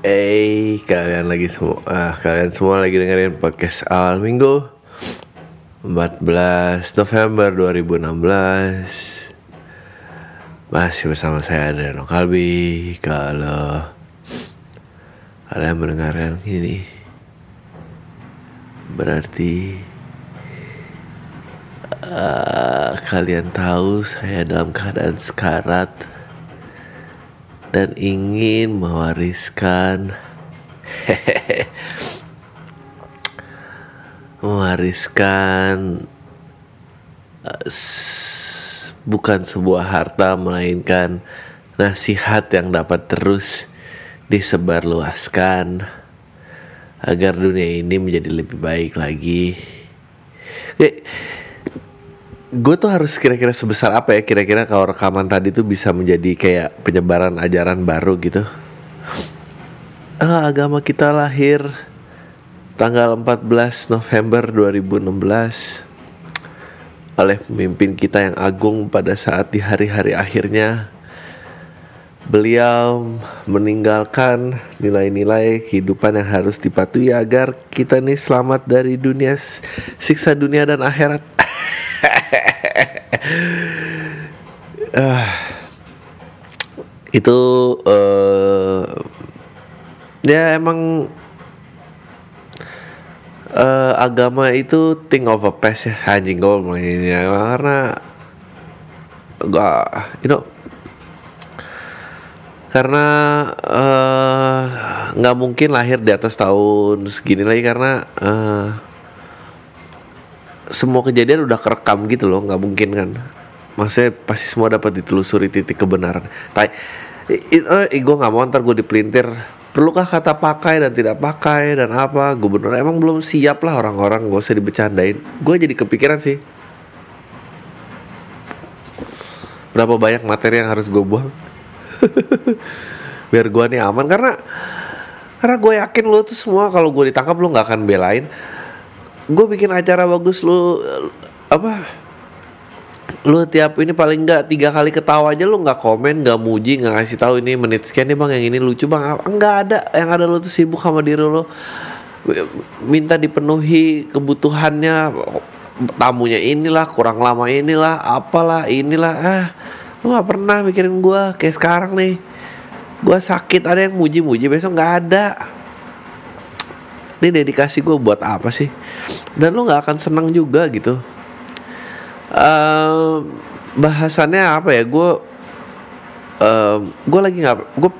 Eh, kalian lagi semua, ah, kalian semua lagi dengerin podcast awal minggu 14 November 2016 Masih bersama saya Adriano Kalbi. Kalau kalian mendengarkan ini Berarti ah, Kalian tahu saya dalam keadaan sekarat dan ingin mewariskan mewariskan s- bukan sebuah harta melainkan nasihat yang dapat terus disebarluaskan agar dunia ini menjadi lebih baik lagi. Gue tuh harus kira-kira sebesar apa ya kira-kira kalau rekaman tadi tuh bisa menjadi kayak penyebaran ajaran baru gitu? Ah, agama kita lahir tanggal 14 November 2016 oleh pemimpin kita yang agung pada saat di hari-hari akhirnya. Beliau meninggalkan nilai-nilai kehidupan yang harus dipatuhi agar kita nih selamat dari dunia siksa dunia dan akhirat Ah, itu eh ya emang eh, agama itu thing of a past ya. Anjing gue ini ya, karena gak you know karena eh, nggak mungkin lahir di atas tahun segini lagi karena eh, semua kejadian udah kerekam gitu loh nggak mungkin kan. Maksudnya pasti semua dapat ditelusuri titik kebenaran. Tapi gue nggak mau ntar gue dipelintir. Perlukah kata pakai dan tidak pakai dan apa? Gubernur emang belum siap lah orang-orang gak usah dibecandain. Gue jadi kepikiran sih. Berapa banyak materi yang harus gue buang? Biar gue nih aman. Karena karena gue yakin lo tuh semua kalau gue ditangkap lo nggak akan belain gue bikin acara bagus lu apa lu tiap ini paling nggak tiga kali ketawa aja lu nggak komen nggak muji nggak kasih tahu ini menit sekian nih bang yang ini lucu bang. Nggak ada. Yang ada lu tuh sibuk sama diri lu. Minta dipenuhi kebutuhannya tamunya inilah kurang lama inilah apalah inilah. Ah lu nggak pernah mikirin gua kayak sekarang nih. Gua sakit ada yang muji-muji besok nggak ada ini dedikasi gue buat apa sih? Dan lo nggak akan senang juga gitu. Ehm, bahasannya apa ya? Gue gue lagi nggak gue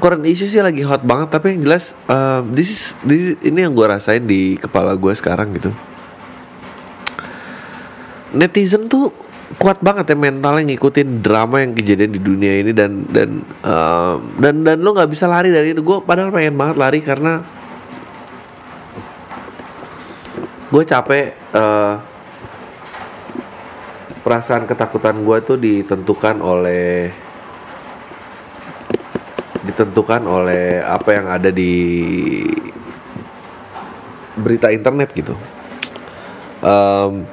current issue sih lagi hot banget tapi yang jelas ehm, this is, this is- ini yang gue rasain di kepala gue sekarang gitu. Netizen tuh kuat banget ya mentalnya ngikutin drama yang kejadian di dunia ini dan dan ehm, dan dan lo nggak bisa lari dari itu. Gue padahal pengen banget lari karena gue capek eh, perasaan ketakutan gue tuh ditentukan oleh ditentukan oleh apa yang ada di berita internet gitu. Em,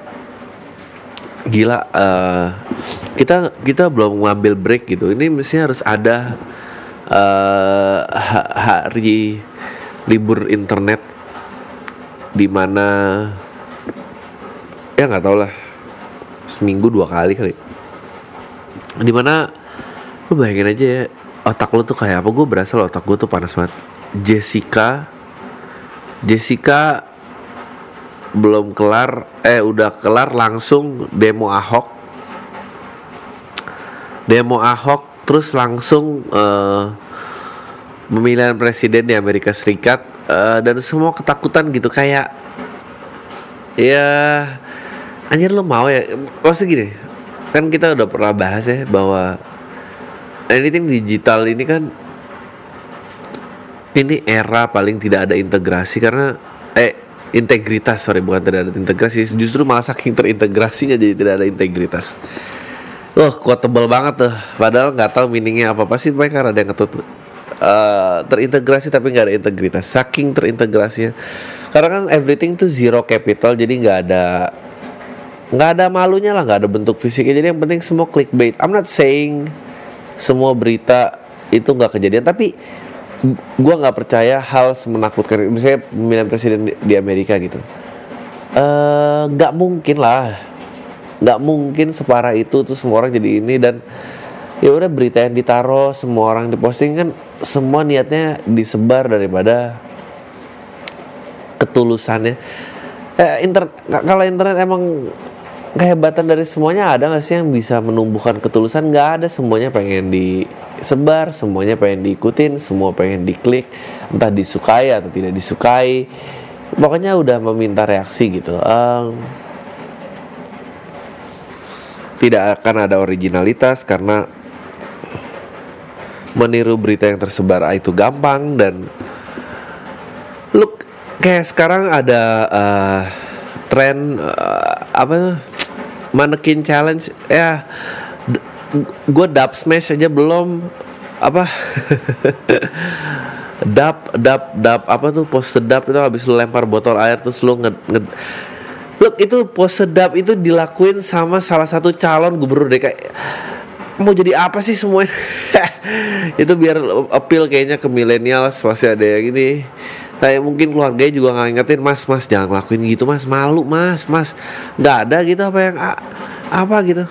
gila eh, kita kita belum ngambil break gitu. Ini mestinya harus ada ha- hari libur internet di mana? Ya nggak tau lah. Seminggu dua kali kali. Di mana lu bayangin aja ya otak lu tuh kayak apa? Gue berasa otak gue tuh panas banget. Jessica Jessica belum kelar eh udah kelar langsung demo Ahok. Demo Ahok terus langsung eh, pemilihan presiden di Amerika Serikat eh, dan semua ketakutan gitu kayak ya anjir lo mau ya? Maksudnya gini kan kita udah pernah bahas ya bahwa anything digital ini kan ini era paling tidak ada integrasi karena eh integritas sorry bukan tidak ada integrasi justru malah saking terintegrasinya jadi tidak ada integritas. Wah kuat tebal banget tuh. Padahal nggak tahu meaningnya apa Pasti mereka ada yang ketut eh, Terintegrasi tapi nggak ada integritas. Saking terintegrasinya. Karena kan everything tuh zero capital Jadi nggak ada nggak ada malunya lah nggak ada bentuk fisiknya. Jadi yang penting semua clickbait. I'm not saying Semua berita itu nggak kejadian Tapi gue nggak percaya hal semenakutkan. Misalnya pemilihan presiden di, Amerika gitu. Eh, nggak mungkin lah. Nggak mungkin separah itu tuh semua orang jadi ini dan ya udah berita yang ditaruh semua orang diposting kan semua niatnya disebar daripada ketulusannya. Eh, inter kalau internet emang kehebatan dari semuanya ada nggak sih yang bisa menumbuhkan ketulusan? Nggak ada semuanya pengen disebar semuanya pengen diikutin semua pengen diklik entah disukai atau tidak disukai. Pokoknya udah meminta reaksi gitu. Um, tidak akan ada originalitas karena meniru berita yang tersebar. Itu gampang dan look kayak sekarang ada uh, tren uh, apa manekin challenge. Ya gue dub smash aja belum apa dap dap dap apa tuh pose sedap itu habis lu lempar botol air terus lu nge, nge Look itu pose sedap itu dilakuin sama salah satu calon gubernur DKI mau jadi apa sih semuanya itu biar appeal kayaknya ke milenial masih ada yang ini. Kayak mungkin keluarganya juga nggak ngingetin mas mas jangan lakuin gitu mas. Malu mas mas. Nggak ada gitu apa yang apa gitu.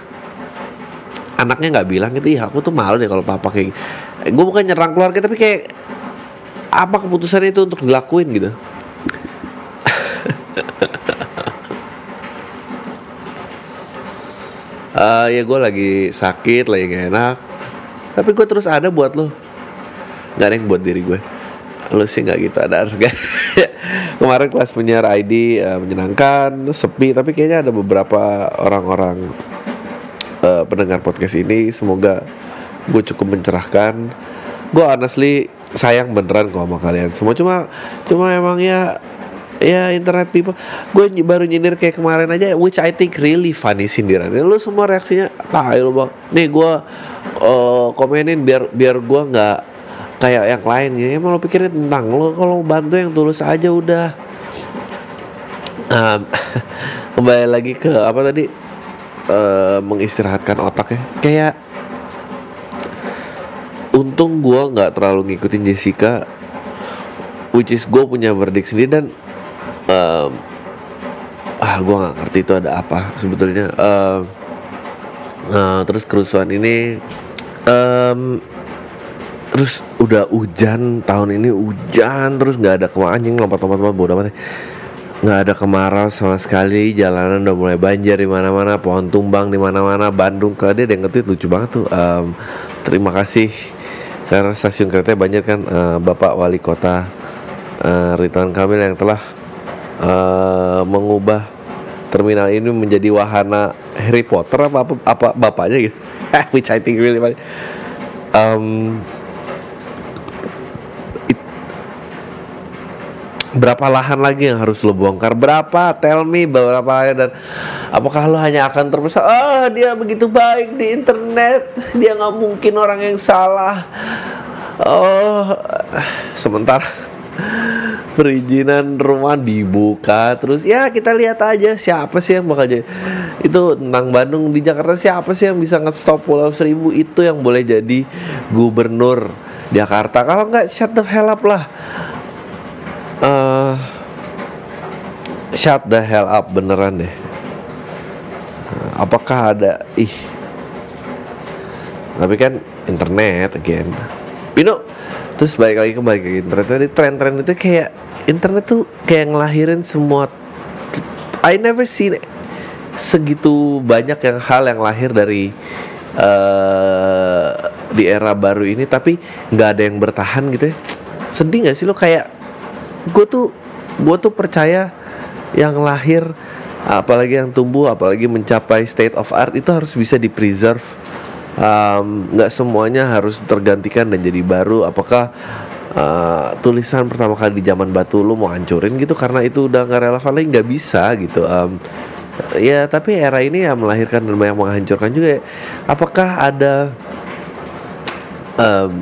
Anaknya nggak bilang gitu iya aku tuh malu deh kalau papa kayak gue bukan nyerang keluarga tapi kayak apa keputusan itu untuk dilakuin gitu uh, ya gue lagi sakit lagi gak enak. Tapi gue terus ada buat lo gak ada yang buat diri gue lo sih nggak gitu ada harga. Kemarin kelas penyiar ID uh, menyenangkan sepi tapi kayaknya ada beberapa orang-orang uh, pendengar podcast ini. Semoga gue cukup mencerahkan. Gue honestly sayang beneran kok sama kalian semua. Cuma cuma emang ya internet people. Gue baru nyindir kayak kemarin aja which I think really funny sindiran. Lu semua reaksinya ah lu bang nih gue uh, komenin biar biar gue nggak kayak yang lain. Ya emang lo pikirin tentang lo kalau bantu yang tulus aja udah. Um, kembali lagi ke apa tadi? Uh, mengistirahatkan otak ya. Kayak untung gue nggak terlalu ngikutin Jessica which is gue punya verdict sendiri dan um, ah gue nggak ngerti itu ada apa sebetulnya. Uh, uh, terus kerusuhan ini um, terus udah hujan tahun ini hujan terus nggak ada ke mana anjing lompat-lompat bodoh amat nggak ada kemarau sama sekali jalanan udah mulai banjir di mana-mana pohon tumbang di mana-mana Bandung kalau dia yang ngetit lucu banget tuh. Um, terima kasih. Karena stasiun kereta banyak kan uh, Bapak Wali Kota uh, Ridwan Kamil yang telah uh, mengubah terminal ini menjadi wahana Harry Potter apa apa, apa bapaknya gitu. Which I think really funny. Um, berapa lahan lagi yang harus lo bongkar? Berapa? Tell me berapa dan apakah lo hanya akan terbesar oh dia begitu baik di internet dia nggak mungkin orang yang salah. Oh sementara perizinan rumah dibuka terus ya kita lihat aja siapa sih yang bakal jadi. Itu tentang Bandung di Jakarta siapa sih yang bisa nge-stop Pulau Seribu? Itu yang boleh jadi gubernur Jakarta. Kalau nggak shut the hell up lah. Uh, shut the hell up beneran deh. Apakah ada ih. Tapi kan internet again. You know terus balik lagi kembali ke internet. Tadi tren-tren itu kayak internet tuh kayak ngelahirin semua I never seen segitu banyak yang hal yang lahir dari uh, di era baru ini tapi nggak ada yang bertahan gitu ya. Sedih nggak sih lo? Kayak gue tuh gue tuh percaya yang lahir apalagi yang tumbuh apalagi mencapai state of art itu harus bisa di preserve nggak um, semuanya harus tergantikan dan jadi baru. Apakah uh, tulisan pertama kali di zaman batu lu mau hancurin gitu karena itu udah nggak relevan lagi? Nggak bisa gitu. Um, ya tapi era ini ya melahirkan dan banyak menghancurkan juga ya. apakah ada um,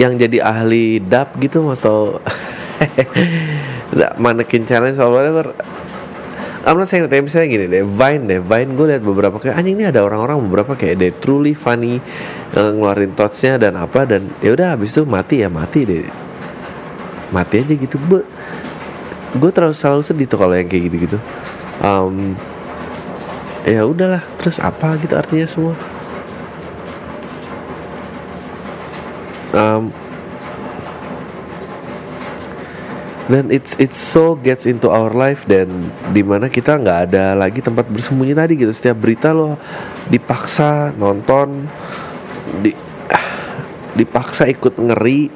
yang jadi ahli dap gitu atau manekin challenge? Atau whatever I'm not saying that, misalnya gini deh, Vine deh, Vine gue liat beberapa kayak anjing ini ada orang-orang beberapa kayak deh truly funny uh, ngeluarin thoughtsnya dan apa dan ya udah habis itu mati ya mati deh. mati aja gitu gue gue terlalu selalu sedih tuh kalau yang kayak gitu gitu um, ya udahlah terus apa gitu artinya semua? Um, dan it's it's so gets into our life dan di mana kita nggak ada lagi tempat bersembunyi tadi gitu. Setiap berita lo dipaksa nonton di dipaksa ikut ngeri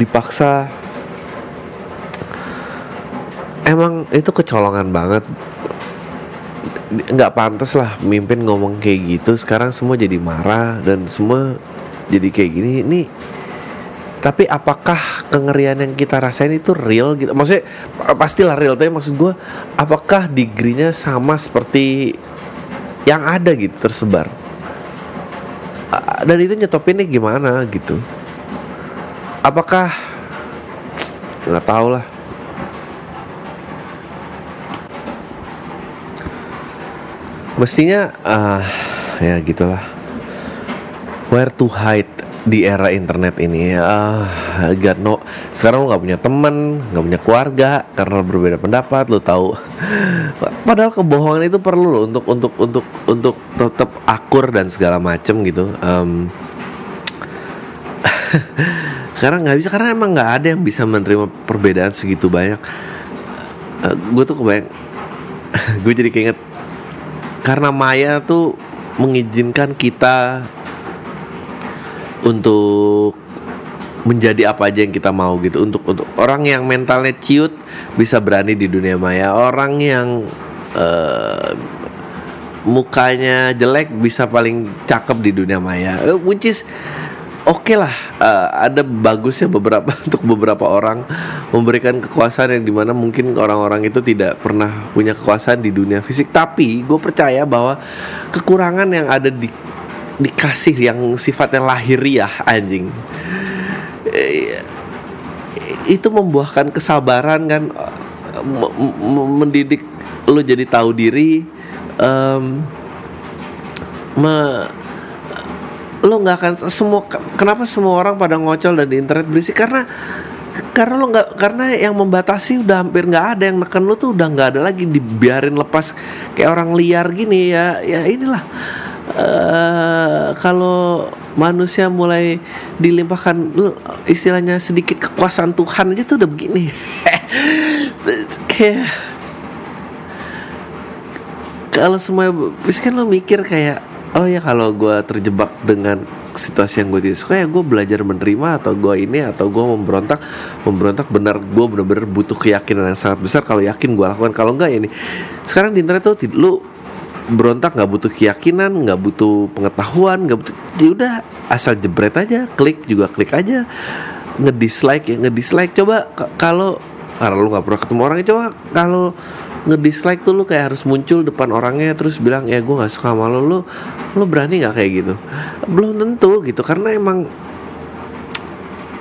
dipaksa emang itu kecolongan banget. Nggak pantas lah mimpin ngomong kayak gitu. Sekarang semua jadi marah dan semua jadi kayak gini. Ini tapi apakah kengerian yang kita rasain itu real gitu? Maksudnya pastilah real tapi maksud gue apakah degree-nya sama seperti yang ada gitu tersebar? Dan itu nyetopinnya gimana gitu? Apakah nggak tahu lah mestinya uh, ya gitulah. Where to hide di era internet ini ah uh, got no sekarang lo nggak punya temen nggak punya keluarga karena berbeda pendapat lo tahu. Padahal kebohongan itu perlu lo untuk untuk untuk untuk tetap akur dan segala macem gitu um, karena nggak bisa karena emang nggak ada yang bisa menerima perbedaan segitu banyak. Uh, eh, gue tuh kebayang gue jadi keinget karena Maya tuh mengizinkan kita untuk menjadi apa aja yang kita mau gitu. Untuk untuk orang yang mentalnya ciut bisa berani di dunia maya. Orang yang uh, mukanya jelek bisa paling cakep di dunia maya. Which is oke okay lah. Uh, ada bagusnya beberapa untuk beberapa orang memberikan kekuasaan yang di mana mungkin orang-orang itu tidak pernah punya kekuasaan di dunia fisik. Tapi gue percaya bahwa kekurangan yang ada di dikasih yang sifatnya lahiriah anjing. Itu membuahkan kesabaran kan mendidik lo jadi tahu diri um, me, lo nggak akan semua kenapa semua orang pada ngocol dan di internet berisik karena karena lo nggak karena yang membatasi udah hampir nggak ada yang neken lo tuh udah nggak ada lagi dibiarin lepas kayak orang liar gini ya ya inilah uh, kalau manusia mulai dilimpahkan istilahnya sedikit kekuasaan Tuhan aja tuh udah begini. Kayak kalau semua kan lo mikir kayak oh ya kalau gue terjebak dengan situasi yang gue tidak suka ya gue belajar menerima atau gue ini atau gue memberontak. Memberontak benar gue benar-benar butuh keyakinan yang sangat besar. Kalau yakin gue lakukan kalau enggak ya ini. Sekarang di internet tuh lu berontak nggak butuh keyakinan nggak butuh pengetahuan nggak butuh ya udah asal jebret aja klik juga klik aja. Ngedislike ya ngedislike. Coba kalau kalau lu nggak pernah ketemu orangnya coba kalau ngedislike tuh lu kayak harus muncul depan orangnya terus bilang ya gue nggak suka sama lo lu lu berani nggak kayak gitu? Belum tentu gitu karena emang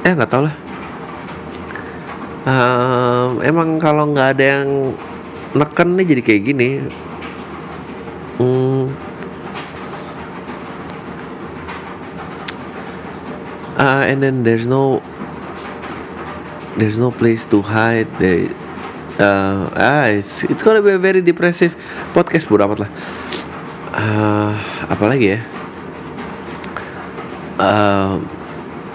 eh nggak tau lah. Um, emang kalau nggak ada yang neken nih jadi kayak gini Hmm. Uh, and then there's no there's no place to hide. There, uh, ah, it's it's gonna be a very depressive podcast bodo amat lah. Uh, apalagi ya? Uh,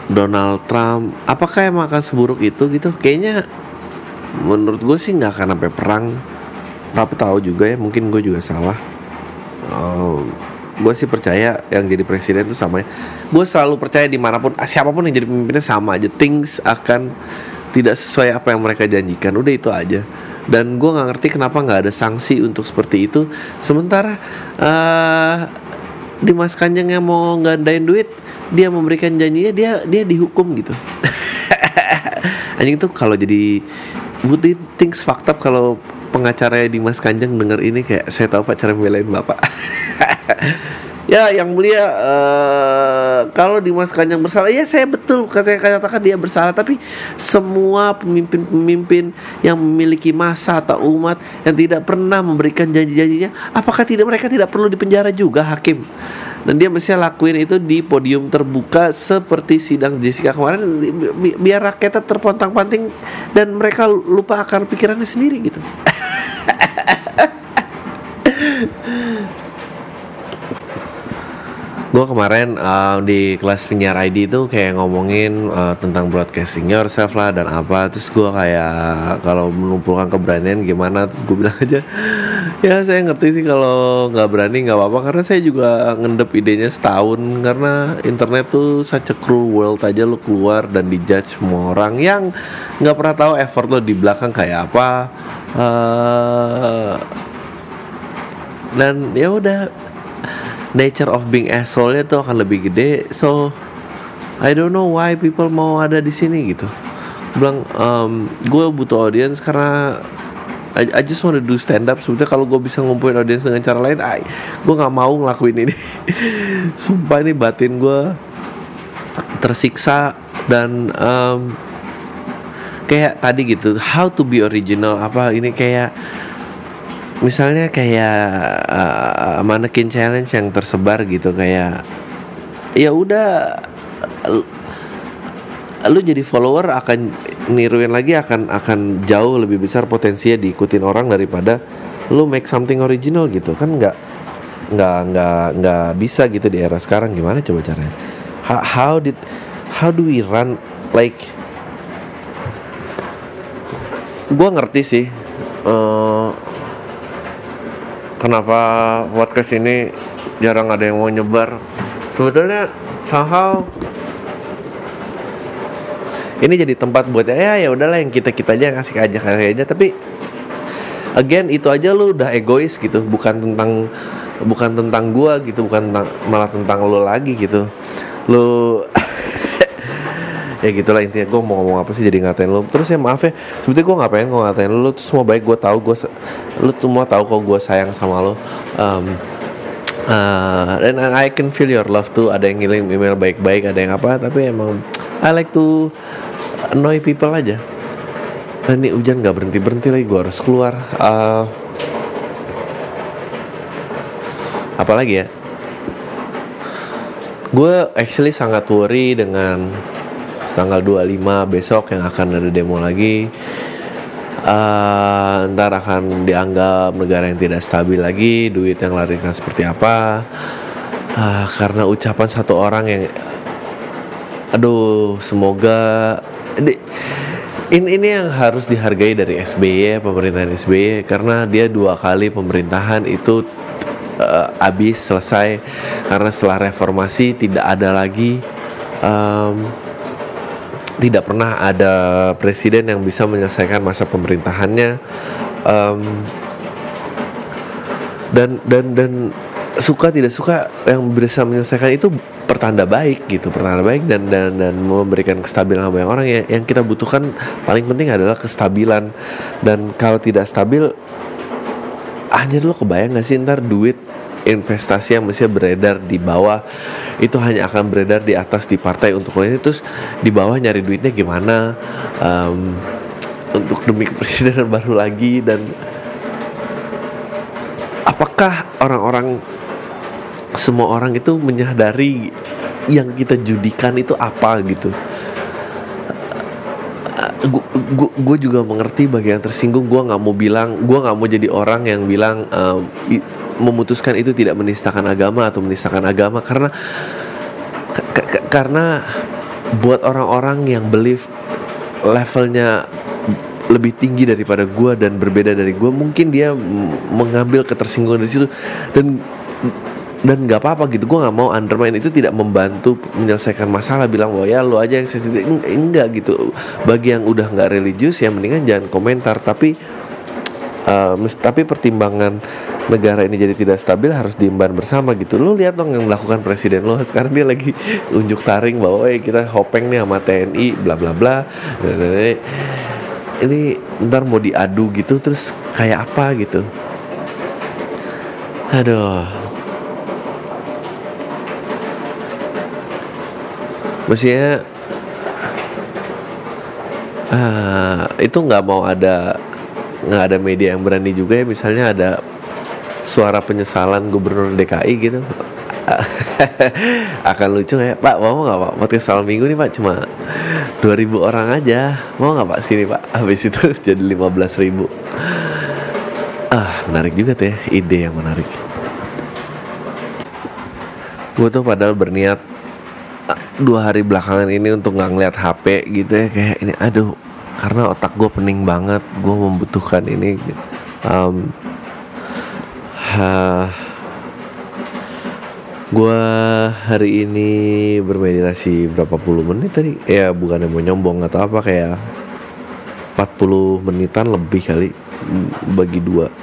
Donald Trump, apakah emang akan seburuk itu gitu? Kayaknya menurut gue sih nggak akan sampai perang. Tapi tahu juga ya, mungkin gue juga salah uh, gue sih percaya yang jadi presiden itu sama ya. gue selalu percaya di mana pun siapa pun yang jadi pemimpinnya sama aja. Things akan tidak sesuai apa yang mereka janjikan. Udah itu aja. Dan gue nggak ngerti kenapa nggak ada sanksi untuk seperti itu. Sementara uh, Dimas Kanjeng yang mau ngandain duit dia memberikan janjinya dia dia dihukum gitu. Anjing tuh kalau jadi Budi things fucked up kalau pengacara Dimas Kanjeng denger ini kayak saya tahu pak cara membelain bapak. Ya yang mulia uh, kalau Dimas Kanjeng bersalah ya saya betul saya katakan dia bersalah tapi semua pemimpin-pemimpin yang memiliki masa atau umat yang tidak pernah memberikan janji-janjinya apakah tidak mereka tidak perlu dipenjara juga hakim dan dia mesti lakuin itu di podium terbuka seperti sidang Jessica kemarin. Bi bi biar rakyatnya terpontang-panting dan mereka lupa akar pikirannya sendiri gitu gue kemarin uh, di kelas penyiar ID itu kayak ngomongin uh, tentang broadcasting yourself lah dan apa. Terus gue kayak kalau mengumpulkan keberanian gimana? Terus gue bilang aja ya saya ngerti sih kalau nggak berani nggak apa-apa. Karena saya juga ngendep idenya setahun. Karena internet tuh such a cruel world aja. Lo keluar dan dijudge semua orang yang nggak pernah tahu effort lo di belakang kayak apa. Uh, dan ya udah nature of being asshole-nya tuh akan lebih gede. So I don't know why people mau ada di sini gitu. Bilang um, gue butuh audience karena I, I just want to do stand up sebetulnya kalau gue bisa ngumpulin audience dengan cara lain I, gue nggak mau ngelakuin ini. Sumpah ini batin gue tersiksa dan um, kayak tadi gitu how to be original apa ini kayak misalnya kayak uh, mannequin challenge yang tersebar gitu kayak ya udah lu jadi follower akan niruin lagi akan akan jauh lebih besar potensinya diikutin orang daripada lu make something original gitu. Kan nggak nggak nggak nggak bisa gitu di era sekarang. Gimana coba caranya? How, how did how do we run like gue ngerti sih uh, kenapa podcast ini jarang ada yang mau nyebar? Sebetulnya somehow ini jadi tempat buat ya ya udahlah yang kita kita aja kasih aja kasih aja. Tapi again itu aja lu udah egois gitu. Bukan tentang bukan tentang gua gitu bukan tentang malah tentang lo lagi gitu. Lu ya gitulah intinya gue mau ngomong apa sih jadi ngatain lu. Terus ya maaf ya sebetulnya gue ngapain gue ngatain lu. Tuh semua baik gue tahu gue lu semua tahu kok gue sayang sama lu. Um, uh, I can feel your love tuh ada yang ngirim email baik-baik ada yang apa tapi emang I like to annoy people aja. Dan ini hujan gak berhenti berhenti lagi gue harus keluar. Uh, apalagi ya? Gue actually sangat worry dengan tanggal 25 besok yang akan ada demo lagi. Uh, ntar akan dianggap negara yang tidak stabil lagi duit yang larikan seperti apa. Uh, karena ucapan satu orang yang aduh semoga ini ini yang harus dihargai dari SBY pemerintahan SBY karena dia dua kali pemerintahan itu uh, habis selesai. Karena setelah reformasi tidak ada lagi um, tidak pernah ada presiden yang bisa menyelesaikan masa pemerintahannya. Um, dan dan dan suka tidak suka yang bisa menyelesaikan itu pertanda baik gitu pertanda baik dan dan dan memberikan kestabilan banyak orang. Yang yang kita butuhkan paling penting adalah kestabilan. Dan kalau tidak stabil anjir lo kebayang gak sih ntar duit investasi yang mesti beredar di bawah itu hanya akan beredar di atas di partai untuk ini terus di bawah nyari duitnya gimana? Um, untuk demi presiden baru lagi dan apakah orang-orang semua orang itu menyadari yang kita judikan itu apa gitu? Gue juga mengerti bagi yang tersinggung. Gue nggak mau bilang gue nggak mau jadi orang yang bilang um, memutuskan itu tidak menistakan agama atau menistakan agama karena karena buat orang-orang yang believe levelnya lebih tinggi daripada gue dan berbeda dari gue mungkin dia mengambil ketersinggungan dari situ dan dan nggak apa-apa gitu. Gue nggak mau undermine. Itu tidak membantu menyelesaikan masalah bilang bahwa ya lo aja yang sensitif. Enggak gitu. Bagi yang udah nggak religius ya mendingan jangan komentar. Tapi uh, tapi pertimbangan negara ini jadi tidak stabil harus diemban bersama gitu. Lo lihat dong yang melakukan presiden lo sekarang dia lagi unjuk taring bahwa eh kita hopeng nih sama TNI bla bla bla. Ini ntar mau diadu gitu terus kayak apa gitu. Aduh. Mestinya uh, itu nggak mau ada nggak ada media yang berani juga ya. Misalnya ada suara penyesalan gubernur DKI gitu. Akan lucu ya? Pak mau nggak Pak? Podcast salam minggu nih Pak. Cuma 2000 orang aja. Mau nggak Pak? Sini Pak. Habis itu jadi 15.000 ah menarik juga tuh ya. Ide yang menarik. Gue tuh padahal berniat ah, dua hari belakangan ini untuk nggak ngeliat HP gitu ya. Kayak ini aduh karena otak gue pening banget. Gue membutuhkan ini. Um, ha, Gua hari ini bermeditasi berapa puluh menit tadi? Ya bukannya mau nyombong atau apa kayak 40 menitan lebih kali bagi dua.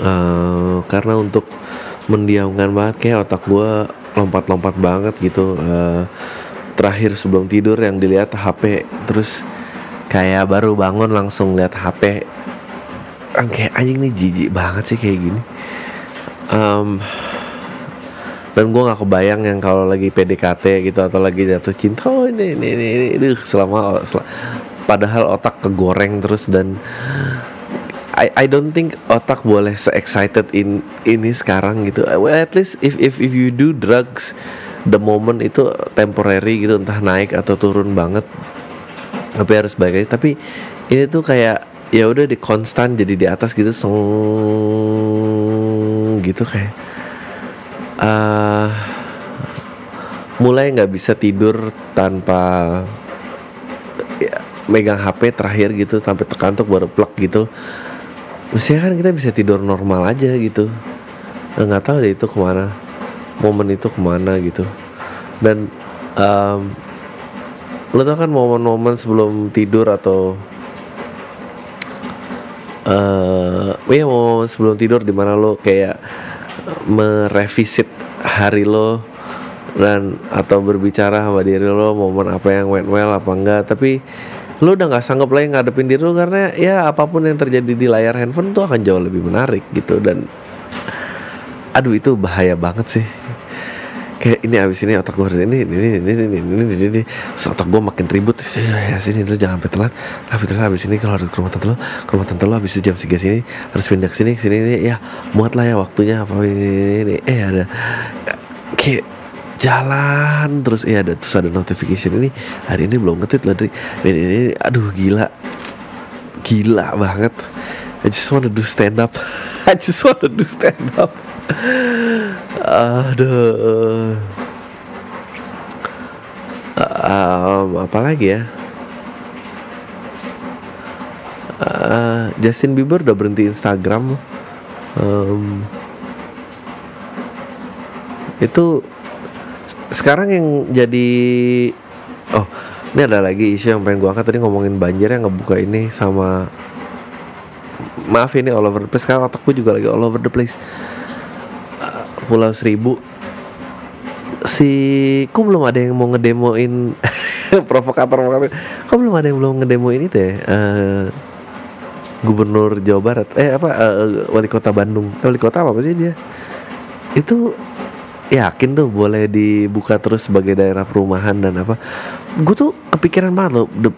Uh, Karena untuk mendiamkan banget kayak otak gua lompat-lompat banget gitu. Uh, Terakhir sebelum tidur yang dilihat HP Terus kayak baru bangun langsung lihat HP Kayak anjing nih jijik banget sih kayak gini. Um, dan gue gak kebayang yang kalau lagi PDKT gitu atau lagi jatuh cinta oh ini ini ini, ini, ini selama, selama padahal otak kegoreng terus dan I I don't think otak boleh se excited in ini sekarang gitu. Well, at least if if if you do drugs the moment itu temporary gitu entah naik atau turun banget tapi harus baik tapi ini tuh kayak ya udah di konstan jadi di atas gitu seng gitu kayak. Uh, mulai nggak bisa tidur tanpa ya, megang HP terakhir gitu sampai terkantuk baru plug gitu. Mestinya kan kita bisa tidur normal aja gitu. Nggak tahu deh itu ke mana momen itu ke mana gitu. Dan um, lo tau kan momen-momen sebelum tidur atau uh, ya momen sebelum tidur di mana lo kayak merevisit hari lo dan atau berbicara sama diri lo momen apa yang went well apa enggak. Tapi lo udah nggak sanggup lagi ngadepin diri lo karena ya apa pun yang terjadi di layar handphone tuh akan jauh lebih menarik gitu. Dan aduh itu bahaya banget sih kayak ini abis ini otak gue harus ini ini ini ini ini ini, ini, ini. Otak gue makin ribut ya, ya sini dulu jangan sampai telat tapi telat abis ini kalau harus ke rumah tante lo ke rumah tante lo abis itu jam tiga sini harus pindah ke sini sini ini ya muat lah ya waktunya apa ini ini, ini. eh ada kayak jalan terus eh ada terus ada notification ini hari ini belum ngetit lah dari ini, ini aduh gila gila banget I just wanna do stand up I just wanna do stand up Aduh. Um, apa lagi ya? Uh, Justin Bieber udah berhenti Instagram. Um, itu sekarang yang jadi oh ini ada lagi isu yang pengen gue angkat tadi ngomongin banjir yang ngebuka ini sama maaf ini all over the place sekarang otakku juga lagi all over the place Pulau Seribu. Si kok belum ada yang mau ngedemoin provokator provokator kok belum ada yang belum ngedemoin itu ya? Uh, gubernur Jawa Barat. Eh apa uh, wali kota Bandung. Eh, wali kota apa, sih dia? Itu yakin tuh boleh dibuka terus sebagai daerah perumahan dan apa. Gue tuh kepikiran banget loh the,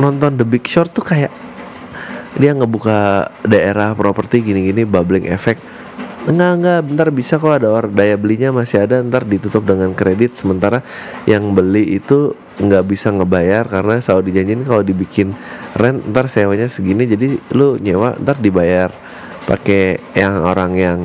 nonton The Big Short tuh kayak dia ngebuka daerah properti gini-gini bubbling effect enggak enggak. Bentar bisa kok ada orang daya belinya masih ada. Ntar ditutup dengan kredit. Sementara yang beli itu nggak bisa ngebayar karena selalu dijanjin kalau dibikin rent ntar sewanya segini. Jadi lu nyewa ntar dibayar. Pakai yang orang yang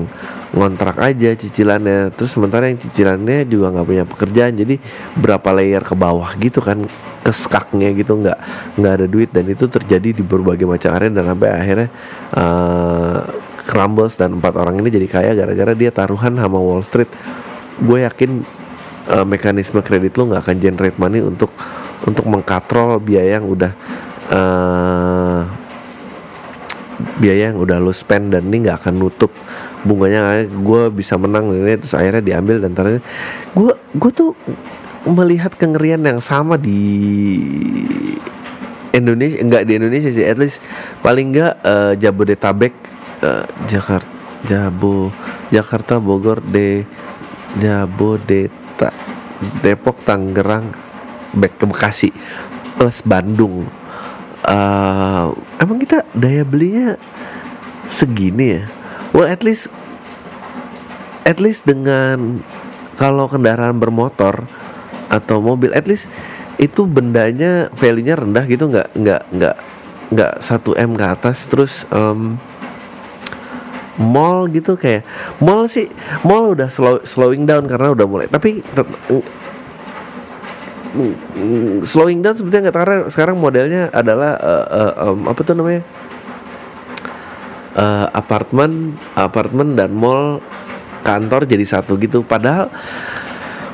ngontrak aja cicilannya. Terus sementara yang cicilannya juga nggak punya pekerjaan. Jadi berapa layer ke bawah gitu kan keskaknya gitu nggak nggak ada duit. Dan itu terjadi di berbagai macam area dan sampai akhirnya uh, crumbles dan empat orang ini jadi kaya gara-gara dia taruhan sama Wall Street. Gue yakin uh, mekanisme kredit lo nggak akan generate money untuk untuk mengkatrol biaya yang udah uh, biaya yang udah lo spend dan ini nggak akan nutup bunganya. Gue bisa menang ini terus akhirnya diambil dan ternyata gue gue tuh melihat kengerian yang sama di Indonesia enggak di Indonesia sih at least paling enggak uh, Jabodetabek uh, Jakarta Jabo Jakarta Bogor de Jabodeta Depok Tangerang back ke Bekasi plus Bandung. Uh, emang kita daya belinya segini ya? Well at least at least dengan kalau kendaraan bermotor atau mobil at least itu bendanya value-nya rendah gitu nggak nggak nggak nggak satu m ke atas terus um, mall gitu kayak mall sih mall udah slow, slowing down karena udah mulai. Tapi slowing down sebetulnya nggak karena sekarang modelnya adalah uh, uh, um, apa tuh namanya? Uh, apartemen apartemen dan mall kantor jadi satu gitu. Padahal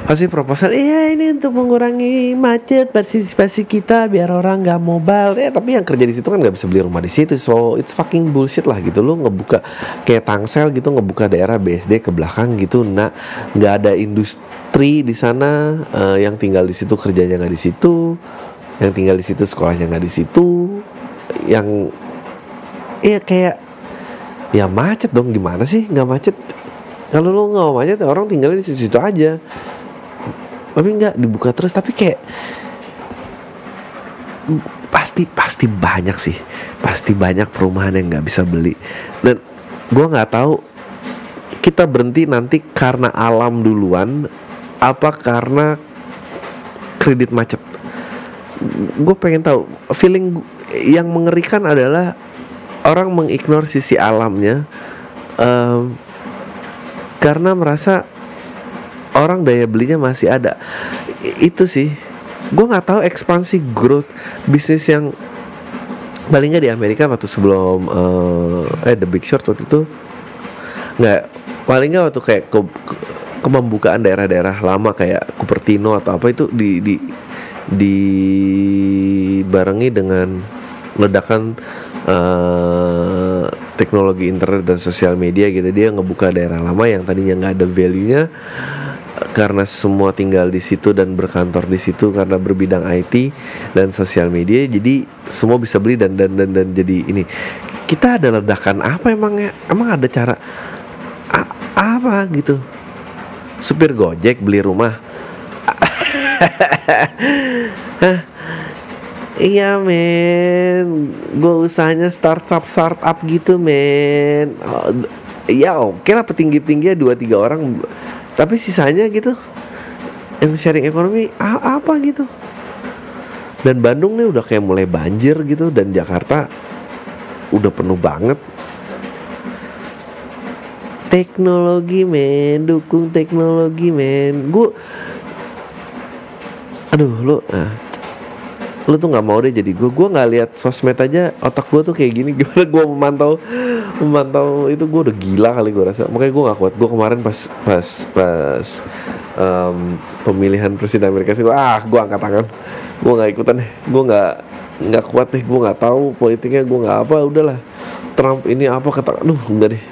pasti proposal iya ini untuk mengurangi macet partisipasi kita biar orang nggak mobile. Ya tapi yang kerja di situ kan nggak bisa beli rumah di situ so it's fucking bullshit lah gitu. Lo ngebuka kayak tangsel gitu ngebuka daerah BSD ke belakang gitu nah nggak ada industri di sana uh, yang tinggal di situ kerjanya nggak di situ yang tinggal di situ sekolahnya nggak di situ. Yang iya kayak ya macet dong gimana sih nggak macet? Kalau lo nggak macet orang tinggalnya di situ-situ aja tapi nggak dibuka terus. Tapi kayak pasti pasti banyak sih. Pasti banyak perumahan yang nggak bisa beli. Dan gue nggak tahu kita berhenti nanti karena alam duluan apa karena kredit macet? Gue pengen tahu feeling yang mengerikan adalah orang mengignore sisi alamnya um, karena merasa orang daya belinya masih ada. Itu sih. Gue nggak tahu ekspansi growth bisnis yang paling nggak di Amerika waktu sebelum uh, eh The Big Short waktu itu. Nggak paling nggak waktu kayak ke, ke, kemembukaan daerah-daerah lama kayak Cupertino atau apa itu di di dibarengi dengan ledakan uh, teknologi internet dan sosial media gitu. Dia ngebuka daerah lama yang tadinya nggak ada value-nya karena semua tinggal di situ dan berkantor di situ karena berbidang IT dan sosial media jadi semua bisa beli dan dan dan, dan jadi ini. Kita ada ledakan apa emangnya emang ada cara a, apa gitu? Supir gojek beli rumah? Iya men, gue usahanya startup startup gitu men. Oh, ya oke okay lah petinggi tinggi dua tiga orang tapi sisanya gitu yang sharing ekonomi apa gitu. Dan Bandung nih udah kayak mulai banjir gitu dan Jakarta udah penuh banget. Teknologi men dukung teknologi men. Gue aduh lo nah, lu tuh nggak mau deh jadi gue gue nggak lihat sosmed aja otak gue tuh kayak gini. Gimana gue memantau memantau itu gue udah gila kali gue rasa. Makanya gue nggak kuat. Gue kemarin pas pas pas um, pemilihan presiden Amerika sih ah gue angkat tangan. Gue nggak ikutan deh. Gue nggak nggak kuat deh. Gue nggak tahu politiknya gue nggak apa udahlah. Trump ini apa kata aduh enggak deh.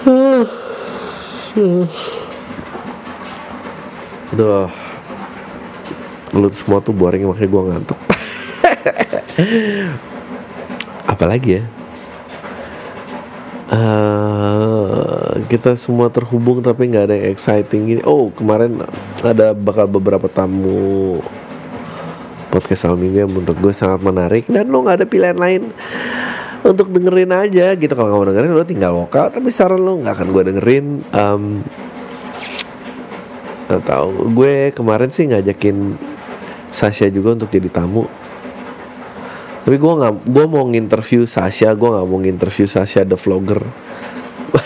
Aduh Lu semua tuh boring makanya gue ngantuk. Apalagi ya? Uh, kita semua terhubung tapi nggak ada yang exciting gini. Oh kemarin ada bakal beberapa tamu podcast Alminggu yang menurut gue sangat menarik dan lo nggak ada pilihan lain untuk dengerin aja gitu. Kalau nggak mau dengerin lo tinggal lokal tapi saran lo nggak akan gue dengerin. Um, atau gue kemarin sih ngajakin Sasha juga untuk jadi tamu. Tapi gue nggak gue mau nginterview Sasha gue nggak mau nginterview Sasha the vlogger.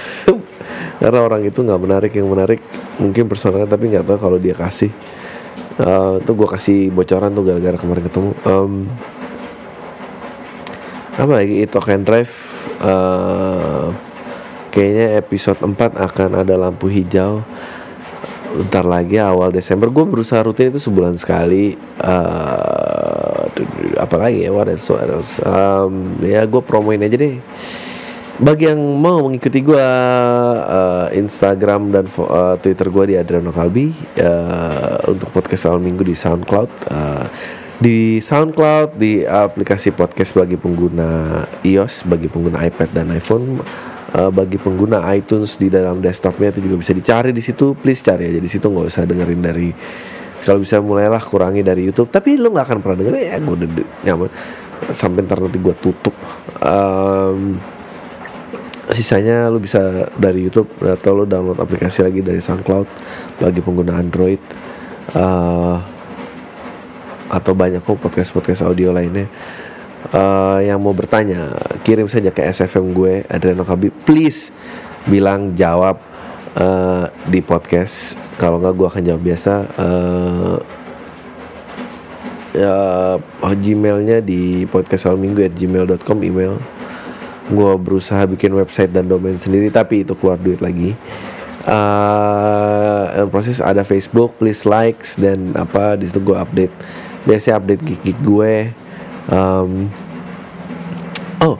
Karena orang itu nggak menarik yang menarik mungkin personalnya tapi nggak tahu kalau dia kasih. Uh, tuh gue kasih bocoran tuh gara-gara kemarin ketemu. Um, apa lagi? Itu can drive uh, kayaknya episode 4 akan ada lampu hijau Ntar lagi awal Desember. Gue berusaha rutin itu sebulan sekali. Uh, apa lagi ya? What else, what else? Um, ya gue promoin aja deh. Bagi yang mau mengikuti gue uh, Instagram dan uh, Twitter gue di Adriano Kalbi uh, untuk podcast awal minggu di SoundCloud. Uh, di SoundCloud di aplikasi podcast bagi pengguna iOS bagi pengguna iPad dan iPhone uh, bagi pengguna iTunes di dalam desktopnya itu juga bisa dicari di situ. Please cari aja di situ nggak usah dengerin dari kalau bisa mulailah kurangi dari YouTube. Tapi lu nggak akan pernah dengerin ya gue udah nyaman. Sampai ntar nanti gue tutup. Um, sisanya lu bisa dari YouTube atau lu download aplikasi lagi dari SoundCloud bagi pengguna Android. Uh, atau banyak kok podcast podcast audio lainnya uh, yang mau bertanya kirim saja ke SFM gue Adriano Kabi please bilang jawab uh, di podcast. Kalau nggak gue akan jawab biasa. Uh, ya gmailnya di podcast minggu at gmail.com email. Gue berusaha bikin website dan domain sendiri tapi itu keluar duit lagi. Uh, proses ada Facebook please likes dan apa di situ gue update. Biasanya update gig, gue um, oh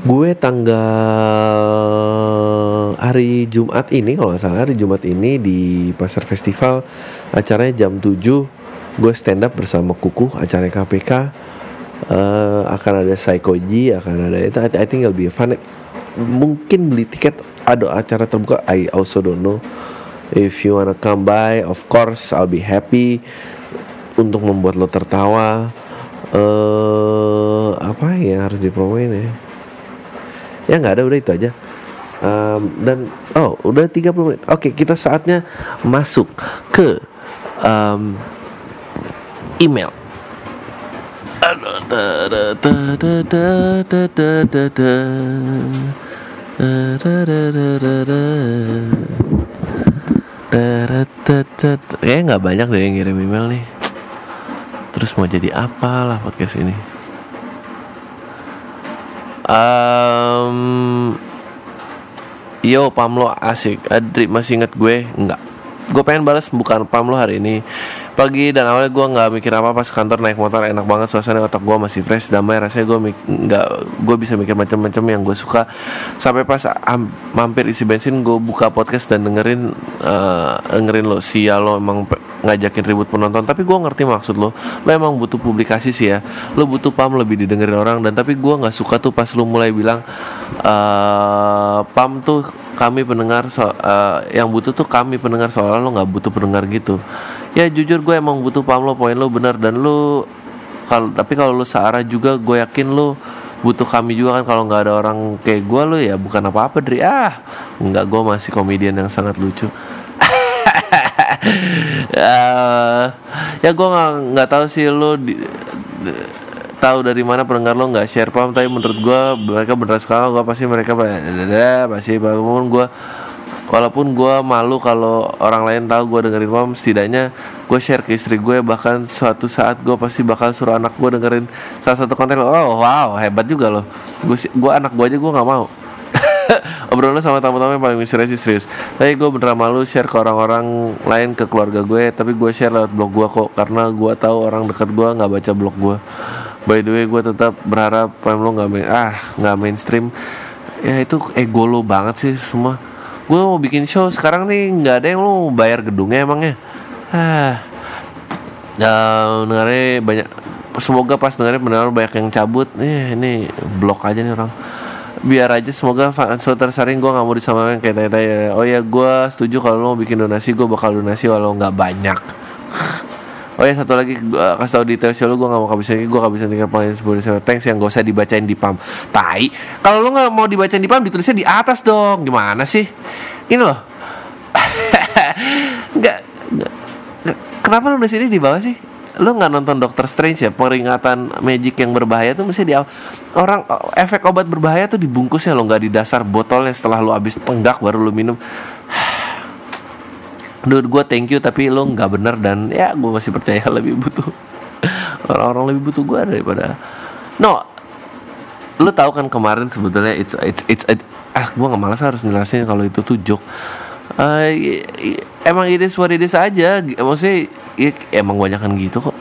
gue tanggal hari Jumat ini kalau nggak salah hari Jumat ini di pasar festival acaranya jam 7 gue stand up bersama Kuku acara KPK uh, akan ada Psychoji akan ada itu I, I think it'll be fun mungkin beli tiket ada acara terbuka I also don't know. If you wanna come by of course I'll be happy untuk membuat lo tertawa. Uh, apa yang harus dipromoin ya ya nggak ada udah itu aja um, dan oh udah 30 menit oke okay, kita saatnya masuk ke um, email Kayaknya nggak banyak deh yang ngirim email nih Terus mau jadi apalah podcast ini um, Yo Pamlo asik. Adri masih inget gue? Enggak. Gue pengen balas bukan Pamlo hari ini. Pagi dan awalnya gue nggak mikir apa pas kantor naik motor enak banget suasana otak gue masih fresh damai rasanya gue nggak gue bisa mikir macam-macam yang gue suka. Sampai pas am, mampir isi bensin gue buka podcast dan dengerin uh, dengerin lo sia lo emang ngajakin ribut penonton. Tapi gue ngerti maksud lo. Lo emang butuh publikasi sih ya. Lo butuh pam lebih didengerin orang. Dan tapi gue nggak suka tuh pas lo mulai bilang uh, pam tuh kami pendengar so, uh, yang butuh tuh kami pendengar. Soalnya lo nggak butuh pendengar gitu. Ya jujur gue emang butuh paham lo poin lo benar. Dan lo kalau tapi kalau lo searah juga gue yakin lo butuh kami juga kan. Kalau nggak ada orang kayak gue lo ya bukan apa-apa dari ah nggak gue masih komedian yang sangat lucu uh, ya gue nggak nggak tahu sih lo di, di, tahu dari mana pendengar lo nggak share paham tapi menurut gue mereka beneran sekarang gue pasti mereka pasti bangun gue walaupun gue malu kalau orang lain tahu gue dengerin mom setidaknya gue share ke istri gue bahkan suatu saat gue pasti bakal suruh anak gue dengerin salah satu konten oh wow hebat juga lo gue gue anak gue aja gue nggak mau obrolan sama tamu-tamu yang paling misterius serius. Tapi gue beneran malu share ke orang-orang lain ke keluarga gue. Tapi gue share lewat blog gue kok karena gue tahu orang dekat gue nggak baca blog gue by the way gue tetap berharap pem lo nggak main ah nggak mainstream. Ya itu ego lo banget sih semua. Gue mau bikin show sekarang nih nggak ada yang lo bayar gedungnya emangnya ah. Nah, dengarnya banyak semoga pas dengarnya benar banyak yang cabut. Nih ini blok aja nih orang biar aja semoga so tersaring gue nggak mau disamakan kayak tanya oh ya gue setuju kalau lo mau bikin donasi gue bakal donasi walau nggak banyak Oh ya satu lagi uh, kasih tau detail show lu gue gak mau kehabisan gue kehabisan tinggal panggilan sebuah thanks yang gak usah dibacain di pam. Tai. Kalau lu gak mau dibacain di pam ditulisnya di atas dong. Gimana sih? Ini loh. gak, gak, kenapa lu di sini di bawah sih? Lu nggak nonton Doctor Strange ya? Peringatan magic yang berbahaya tuh mesti di orang efek obat berbahaya tuh dibungkusnya lo nggak di dasar botolnya. Setelah lu habis tenggak baru lu minum. Dude gue thank you tapi lo nggak bener dan ya gue masih percaya lebih butuh. Orang-orang lebih butuh gue daripada no lo tahu kan kemarin sebetulnya it's it's it's, it's ah gue nggak malas harus ngelasin kalau itu tuh joke. Uh, emang ide suara ide saja maksudnya ya, emang banyak kan gitu kok.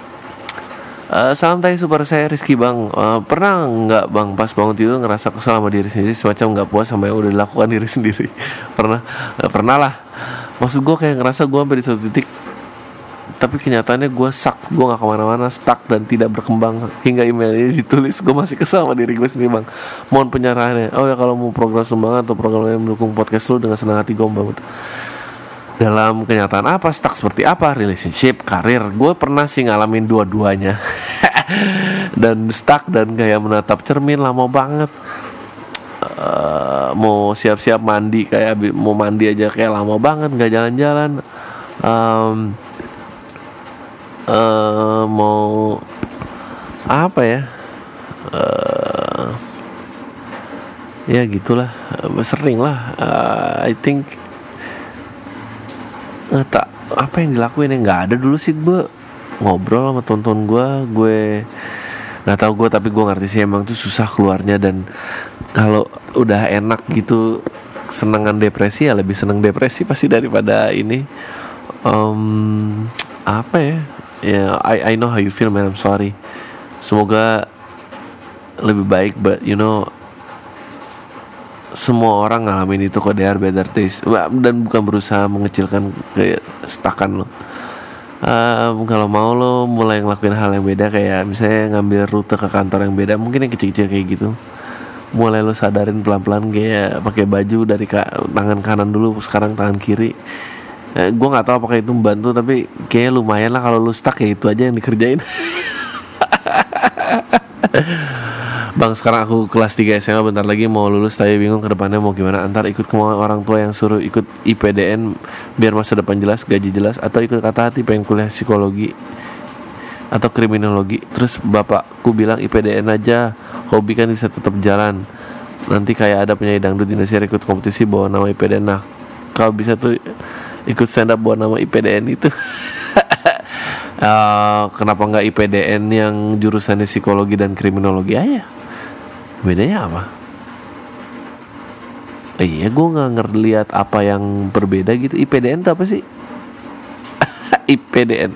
Uh, santai super saya Rizky bang. Uh, Pernah nggak bang pas bangun tidur ngerasa kesal sama diri sendiri Semacam nggak puas sama yang udah dilakukan diri sendiri? Pernah? Uh, Pernah lah. Maksud gue kayak ngerasa gue sampai di satu titik tapi kenyataannya gue sak gue gak ke mana-mana stuck dan tidak berkembang. Hingga email ini ditulis gue masih kesal sama diri gue sendiri bang. Mohon penyerahannya. Oh ya kalau mau program sumbangan atau program yang mendukung podcast lu dengan senang hati gue banget dalam kenyataan apa stuck seperti apa relationship karir. Gue pernah sih ngalamin dua-duanya. Dan stuck dan kayak menatap cermin lama banget. Uh, mau siap-siap mandi kayak mau mandi aja kayak lama banget nggak jalan-jalan. Um, uh, mau apa ya? Uh, ya gitulah sering lah. Uh, I think uh, tak apa yang dilakuin yang nggak ada dulu sih gue ngobrol sama tonton gue gue nggak tahu gue tapi gue ngerti sih emang tuh susah keluarnya dan kalau udah enak gitu senengan depresi ya lebih seneng depresi pasti daripada ini. Um, apa ya? Ya yeah, I I know how you feel man. I'm sorry. Semoga lebih baik but you know semua orang ngalamin itu kok there better days. Dan bukan berusaha mengecilkan kayak stakan lo. Um, kalau mau lo mulai ngelakuin hal yang beda kayak misalnya ngambil rute ke kantor yang beda mungkin yang kecil-kecil kayak gitu. Mulai lo sadarin pelan-pelan kayak pakai baju dari ka tangan kanan dulu sekarang tangan kiri. Eh, gue nggak tahu apakah itu membantu tapi kayak lumayan lah kalau lo stuck ya itu aja yang dikerjain Bang sekarang aku kelas 3 SMA bentar lagi mau lulus tapi bingung ke depannya mau gimana. Antar ikut kemauan orang tua yang suruh ikut IPDN biar masa depan jelas, gaji jelas Atau ikut kata hati pengen kuliah psikologi atau kriminologi. Terus bapakku bilang IPDN aja Hobi kan bisa tetap jalan. Nanti kayak ada penyanyi dangdut di Indonesia ikut kompetisi bawa nama IPDN Nah kalau bisa tuh ikut stand up bawa nama IPDN itu. Uh, Kenapa nggak IPDN yang jurusannya psikologi dan kriminologi aja bedanya apa? Iya gue nggak ngeliat apa yang berbeda gitu. IPDN itu apa sih? IPDN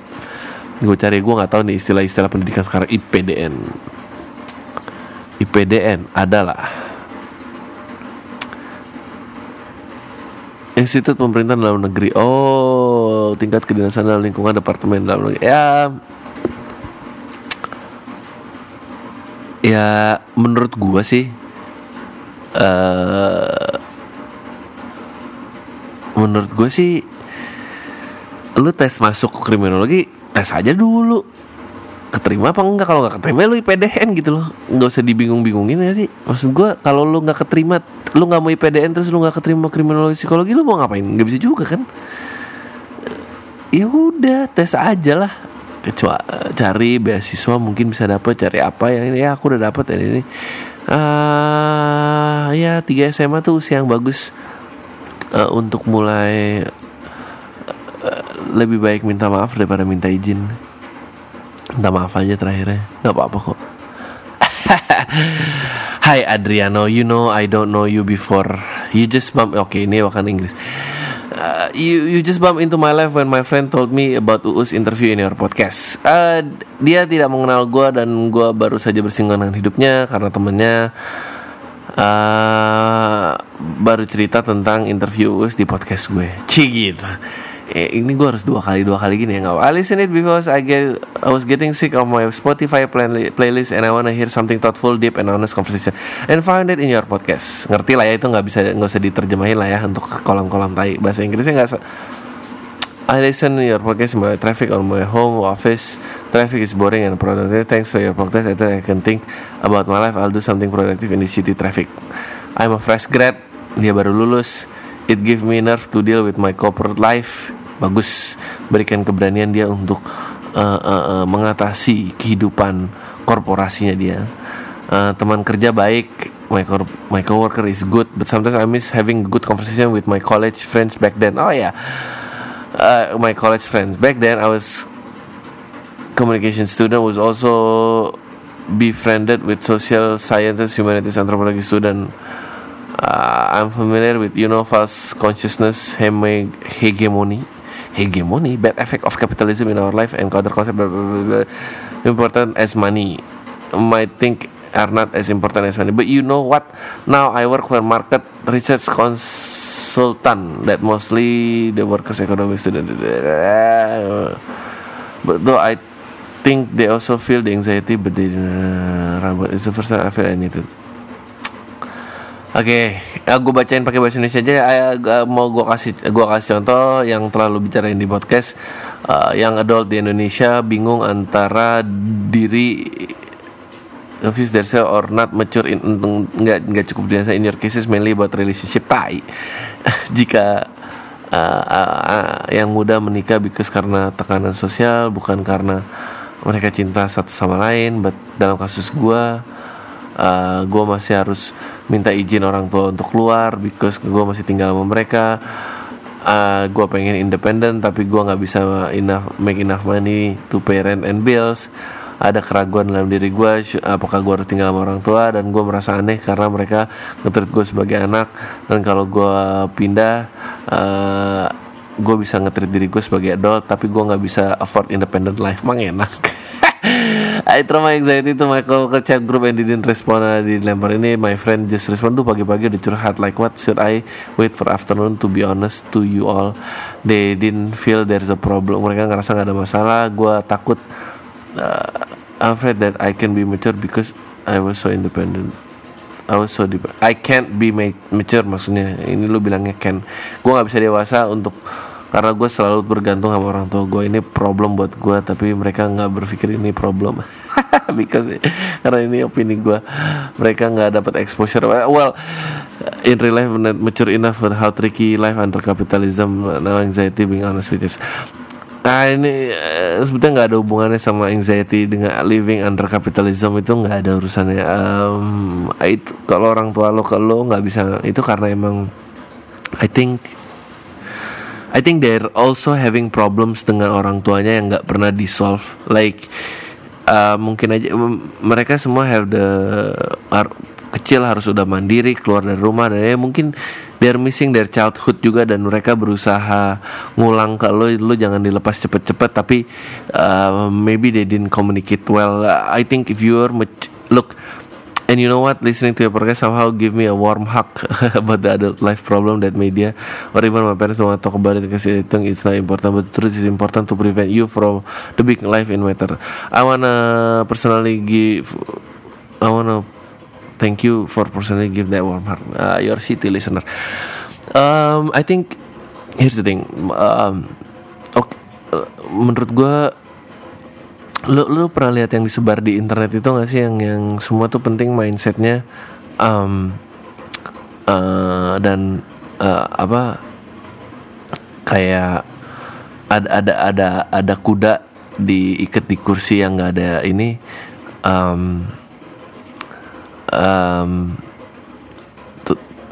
gue cari gue nggak tahu nih istilah-istilah pendidikan sekarang. IPDN IPDN adalah Institut Pemerintah Dalam Negeri. Oh tingkat kedinasan dalam lingkungan Departemen Dalam Negeri. Ya ya menurut gua sih uh, menurut gue sih lu tes masuk kriminologi tes aja dulu. Keterima apa enggak? Kalau nggak keterima lu IPDN gitu loh. Nggak usah dibingung-bingungin ya sih. Maksud gue kalau lu nggak keterima lu nggak mau IPDN terus lu nggak keterima kriminologi psikologi lu mau ngapain? Nggak bisa juga kan? Ya udah tes aja lah kecuali cari beasiswa mungkin bisa dapat cari apa yang ini. Ya aku udah dapat ya ini. Uh, ya tiga SMA tuh usia yang bagus. Uh, untuk mulai uh, lebih baik minta maaf daripada minta izin. Minta maaf aja terakhirnya. Nggak apa-apa kok. Hai Adriano, you know I don't know you before. You just bump. Oke, okay, ini bahkan Inggris uh, you you just bump into my life when my friend told me about Uus interview in your podcast. Uh, dia tidak mengenal gue dan gue baru saja bersinggungan dengan hidupnya karena temennya uh, baru cerita tentang interview Uus di podcast gue. Cigit eh, ini gue harus dua kali dua kali gini ya nggak I listen it because I get I was getting sick of my Spotify play, playlist and I wanna hear something thoughtful deep and honest conversation and find it in your podcast ngerti lah ya itu nggak bisa nggak usah diterjemahin lah ya untuk kolam-kolam tai bahasa Inggrisnya nggak I listen to your podcast my traffic on my home office. Traffic is boring and productive. Thanks to your podcast, I can think about my life. I'll do something productive in the city traffic. I'm a fresh grad. Dia baru lulus. It give me nerve to deal with my corporate life bagus berikan keberanian dia untuk uh, uh, uh, mengatasi kehidupan korporasinya dia. Uh, teman kerja baik my co my coworker is good but sometimes I miss having good conversation with my college friends back then. Oh ya yeah. uh, my college friends. Back then I was communication student was also befriended with social sciences humanities anthropology student. Uh, I'm familiar with false consciousness hegemony hegemony, bad effect of capitalism in our life and counter concept blah, blah, blah, important as money might think are not as important as money. But you know what? Now I work for market research consultant that mostly the workers economy student. But though I think they also feel the anxiety, but they uh, it's the first time I feel anything. Oke, okay, ya, gue bacain pakai bahasa Indonesia aja. Uh, mau gue kasih gue kasih contoh yang terlalu bicarain di podcast. Uh, yang adult di Indonesia bingung antara diri confuse themselves or not mature in nggak nggak cukup dewasa in your cases mainly about relationship tai jika uh, uh, uh, yang muda menikah because karena tekanan sosial bukan karena mereka cinta satu sama lain but dalam kasus gue uh, gue masih harus minta izin orang tua untuk keluar because gue masih tinggal sama mereka. Uh, gue pengen independen tapi gue nggak bisa enough make enough money to pay rent and bills. Ada keraguan dalam diri gue apakah gue harus tinggal sama orang tua dan gue merasa aneh karena mereka ngetrit gue sebagai anak. Dan kalau gue pindah uh, gue bisa ngetrit diri gue sebagai adult tapi gue nggak bisa afford independent life. Mang enak I my anxiety to my call ke chat group and didn't respond. Di lempar ini my friend just respond tuh pagi-pagi udah curhat like what should I wait for afternoon to be honest to you all? They didn't feel there's a problem. Mereka ngerasa nggak ada masalah. Gue takut uh, I'm afraid that I can be mature because I was so independent. I was so deep. I can't be mature maksudnya. Ini lu bilangnya can. Gue nggak bisa dewasa untuk karena gue selalu bergantung sama orang tua gue ini problem buat gue tapi mereka nggak berpikir ini problem. Because karena ini opini gue mereka nggak dapat exposure. Well in real life mature enough for how tricky life under capitalism no anxiety being honest with you. Nah ini uh, sebetulnya nggak ada hubungannya sama anxiety dengan living under capitalism. Itu nggak ada urusannya. Um, itu kalau orang tua lo ke lo nggak bisa. Itu karena emang I think I think they're also having problems dengan orang tuanya yang nggak pernah di solve. Like uh, mungkin aja mereka semua have the kecil harus udah mandiri keluar dari rumah dan ya mungkin they're missing their childhood juga dan mereka berusaha ngulang ke lo lo jangan dilepas cepet-cepet tapi uh, maybe they didn't communicate well I think if you're look And you know what? Listening to your podcast somehow give me a warm hug about the adult life problem that media or even my parents don't want to talk about it because they think it's not important. But truth is important to prevent you from the big life in matter. I wanna personally give, I wanna thank you for personally give that warm heart uh, your city listener um, I think here's the thing um, okay, uh, menurut gue lu lu pernah lihat yang disebar di internet itu gak sih? Yang yang semua tuh penting mindsetnya um, uh, dan uh, apa kayak ada ada ada ada kuda diikat di kursi yang nggak ada ini um, um,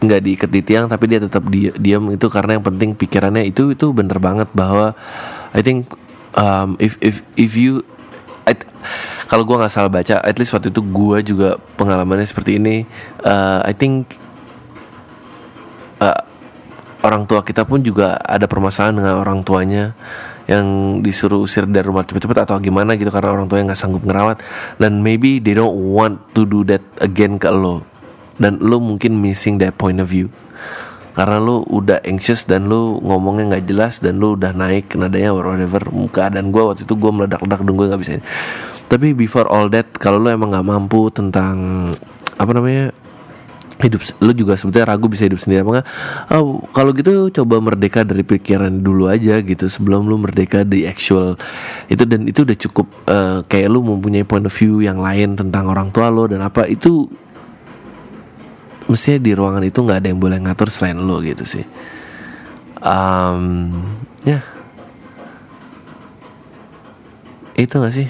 nggak diikat di tiang tapi dia tetap di, diam itu karena yang penting pikirannya itu itu bener banget bahwa I think um, if if if you kalau gue nggak salah baca at least waktu itu gue juga pengalamannya seperti ini. Uh, I think uh, orang tua kita pun juga ada permasalahan dengan orang tuanya yang disuruh usir dari rumah cepet-cepet atau gimana gitu karena orang tua yang nggak sanggup ngerawat. Dan maybe they don't want to do that again ke lo. Dan lo mungkin missing that point of view. Karena lo udah anxious dan lo ngomongnya nggak jelas dan lo udah naik nadanya whatever dan gue waktu itu gue meledak-ledak dan gue nggak bisa tapi before all that kalau lo emang nggak mampu tentang apa namanya hidup lu juga sebetulnya ragu bisa hidup sendiri. Apa enggak oh, kalau gitu coba merdeka dari pikiran dulu aja gitu sebelum lu merdeka di actual. Itu dan itu udah cukup uh, kayak lu mempunyai point of view yang lain tentang orang tua lo dan apa itu mestinya di ruangan itu nggak ada yang boleh ngatur selain lo gitu sih. Um, ya. Yeah. itu gak sih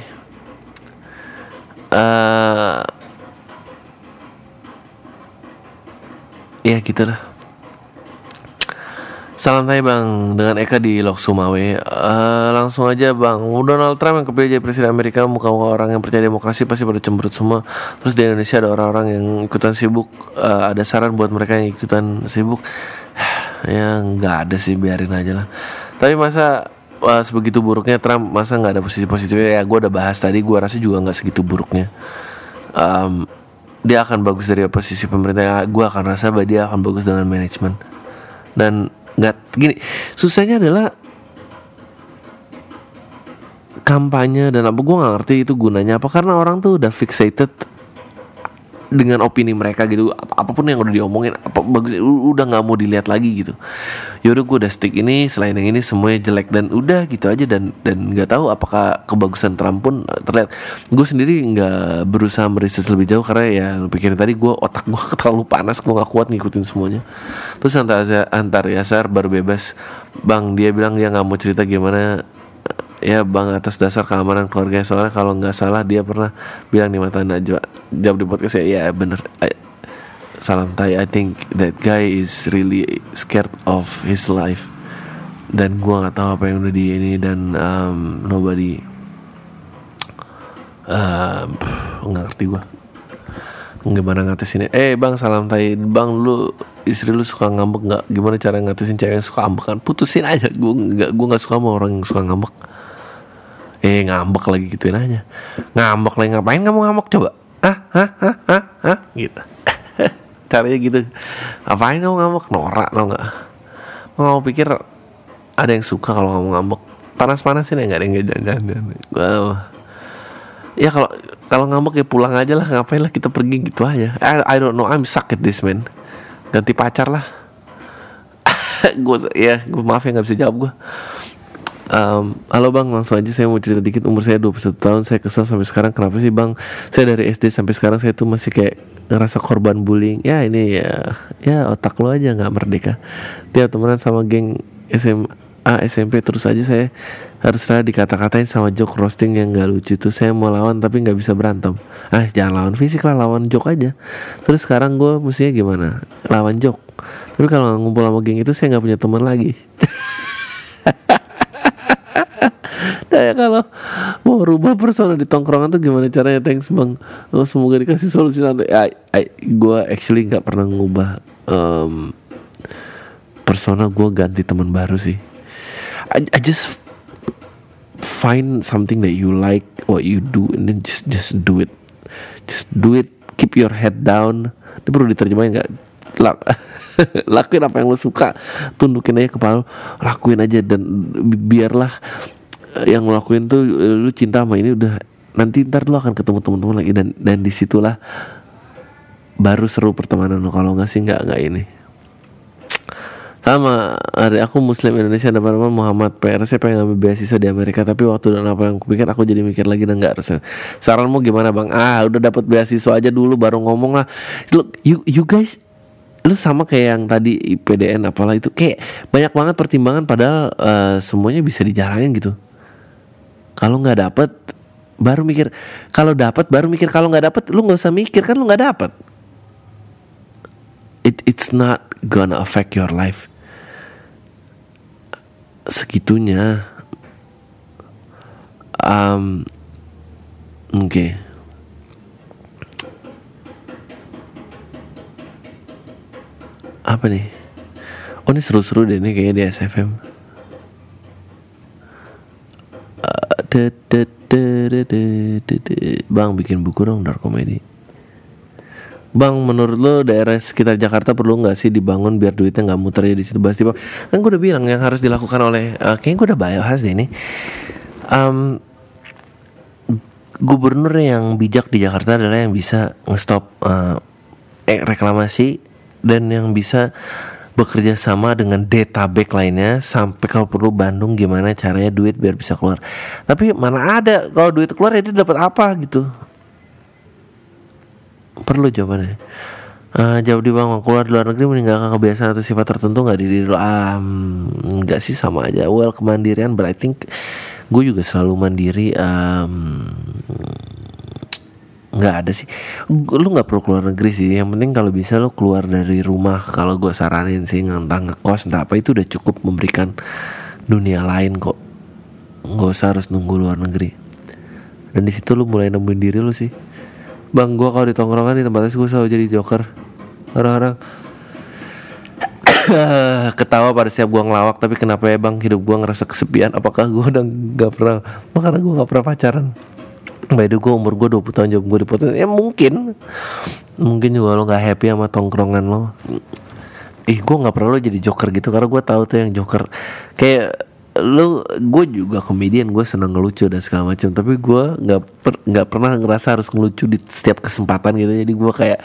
uh, ya gitu lah Salam saya bang dengan Eka di Lok Sumawe. Uh, Langsung aja bang. Donald Trump yang kepilih jadi presiden Amerika Muka-muka orang yang percaya demokrasi pasti pada cemberut semua. Terus di Indonesia ada orang-orang yang ikutan sibuk. Uh, Ada saran buat mereka yang ikutan sibuk. Ya nggak ada sih biarin aja lah. Tapi masa uh, sebegitu buruknya Trump Masa nggak ada posisi positifnya? Ya gue udah bahas tadi Gue rasa juga nggak segitu buruknya. Um, dia akan bagus dari posisi pemerintah. Gue akan rasa bahwa dia akan bagus dengan manajemen. Dan nggak gini susahnya adalah kampanye dan apa gue nggak ngerti itu gunanya apa. Karena orang tuh udah fixated dengan opini mereka gitu. Ap- apa pun yang udah diomongin apa bagus udah nggak mau dilihat lagi gitu. Yaudah gue udah stick ini selain yang ini semuanya jelek dan udah gitu aja dan dan nggak tahu apakah kebagusan Trump pun eh, terlihat. Gue sendiri nggak berusaha meriset lebih jauh karena ya pikirin tadi gue otak gue terlalu panas gue nggak kuat ngikutin semuanya. Terus antar antar Yasar baru bebas bang dia bilang dia nggak mau cerita gimana ya bang atas dasar keamanan keluarga. Soalnya kalau nggak salah dia pernah bilang di mata Najwa jawab di podcast ya ya bener. I- salam tay I think that guy is really scared of his life. Dan gua nggak tahu apa yang udah di ini dan um, nobody um, nggak ngerti gua. Gimana ngatasinnya? Eh bang salam tay bang lu istri lu suka ngambek nggak? Gimana cara ngatasin cewek yang suka ngambek kan putusin aja. Gua nggak gua nggak suka sama orang yang suka ngambek eh ngambek lagi gituin aja. Ngambek lagi ngapain kamu ngambek coba? Ah hah? Hah? Hah? Hah? Gitu. Caranya gitu. Ngapain kamu ngambek? Norak tau nggak? Mau pikir ada yang suka kalau kamu ngambek? Panas panasin ya nggak ada yang jangan wow. Ya kalau kalau ngambek ya pulang aja lah ngapain lah kita pergi gitu aja. I, I don't know I'm suck at this man. Ganti pacar lah. Gue ya gue maaf ya nggak bisa jawab gue Um, halo bang, langsung aja saya mau cerita dikit. Umur saya 21 tahun, saya kesel sampai sekarang. Kenapa sih bang? Saya dari SD sampai sekarang Saya tuh masih kayak ngerasa korban bullying. Ya ini ya Ya otak lo aja nggak merdeka. Tiap temenan sama geng SMA SMP Terus aja saya harus rela dikata-katain sama joke roasting yang gak lucu tuh. Saya mau lawan tapi nggak bisa berantem. Ah jangan lawan fisik lah, lawan joke aja. Terus sekarang gue mestinya gimana? Lawan joke. Tapi kalau ngumpul sama geng itu saya nggak punya teman lagi Kayak kalau mau rubah persona di tongkrongan tuh gimana caranya? Thanks bang. Oh, semoga dikasih solusi nanti. I, gue actually nggak pernah ngubah um, persona gue ganti teman baru sih. I, I just find something that you like what you do and then just just do it. Just do it. Keep your head down. Ini perlu diterjemahin nggak? Lak lakuin apa yang lo suka. Tundukin aja kepala lo, lakuin aja dan bi- biarlah eh, yang lo lakuin tuh eh, lu cinta sama ini udah nanti ntar lu akan ketemu teman-teman lagi dan dan di situlah baru seru pertemanan lo. Kalau nggak sih nggak nggak ini. Sama hari aku muslim Indonesia ada nama Muhammad PR saya pengen ngambil beasiswa di Amerika? Tapi waktu dan apa yang aku pikir aku jadi mikir lagi dan nggak harus saranmu gimana bang? Ah udah dapat beasiswa aja dulu baru ngomong lah. Look you you guys lu sama kayak yang tadi IPDN apalah itu kayak banyak banget pertimbangan padahal eh, semuanya bisa dijalanin gitu. Kalau nggak dapet baru mikir. Kalau dapat baru mikir. Kalau nggak dapet lu nggak usah mikir kan lu nggak dapet. It it's not gonna affect your life. Segitunya um, oke apa nih? Oh ini seru-seru deh nih kayaknya di SFM Eh, Bang bikin buku dong dark comedy Bang menurut lo daerah sekitar Jakarta perlu nggak sih dibangun biar duitnya nggak muter ya di situ Basti Bang kan gue udah bilang yang harus dilakukan oleh eh, kayaknya gue udah bahas deh ini. Em, gubernur yang bijak di Jakarta adalah yang bisa ngestop eh, reklamasi dan yang bisa bekerja sama dengan detabek lainnya sampai kalau perlu Bandung gimana caranya duit biar bisa keluar. Tapi mana ada kalau duit keluar ya dia dapat apa gitu. Perlu jawabannya. Eh, jauh di bang keluar di luar negeri meninggalkan kebiasaan atau sifat tertentu nggak di diri lo ah nggak sih sama aja well kemandirian but I think gue juga selalu mandiri um, nggak ada sih. Lu nggak perlu keluar negeri sih. Yang penting kalau bisa lu keluar dari rumah kalau gue saranin sih entah ngekos entah apa itu udah cukup memberikan dunia lain kok. Nggak usah harus nunggu luar negeri. Dan di situ lu mulai nemuin diri lu sih. Bang gue kalau di tongkrongan di tempatnya gue selalu jadi joker. Orang-orang ketawa pada setiap gua ngelawak tapi kenapa ya bang? Hidup gua ngerasa kesepian. Apakah gua udah nggak pernah makanya gua nggak pernah pacaran By the gue umur gue 20 tahun jawab gue dipotong. Ya mungkin. Mungkin juga lo gak happy sama tongkrongan lo. Ih gue gak pernah lo jadi joker gitu Karena gue tahu tuh yang joker. Kayak lu gue juga komedian gue seneng ngelucu dan segala macam tapi gue per, nggak pernah ngerasa harus ngelucu di setiap kesempatan gitu. Jadi gue kayak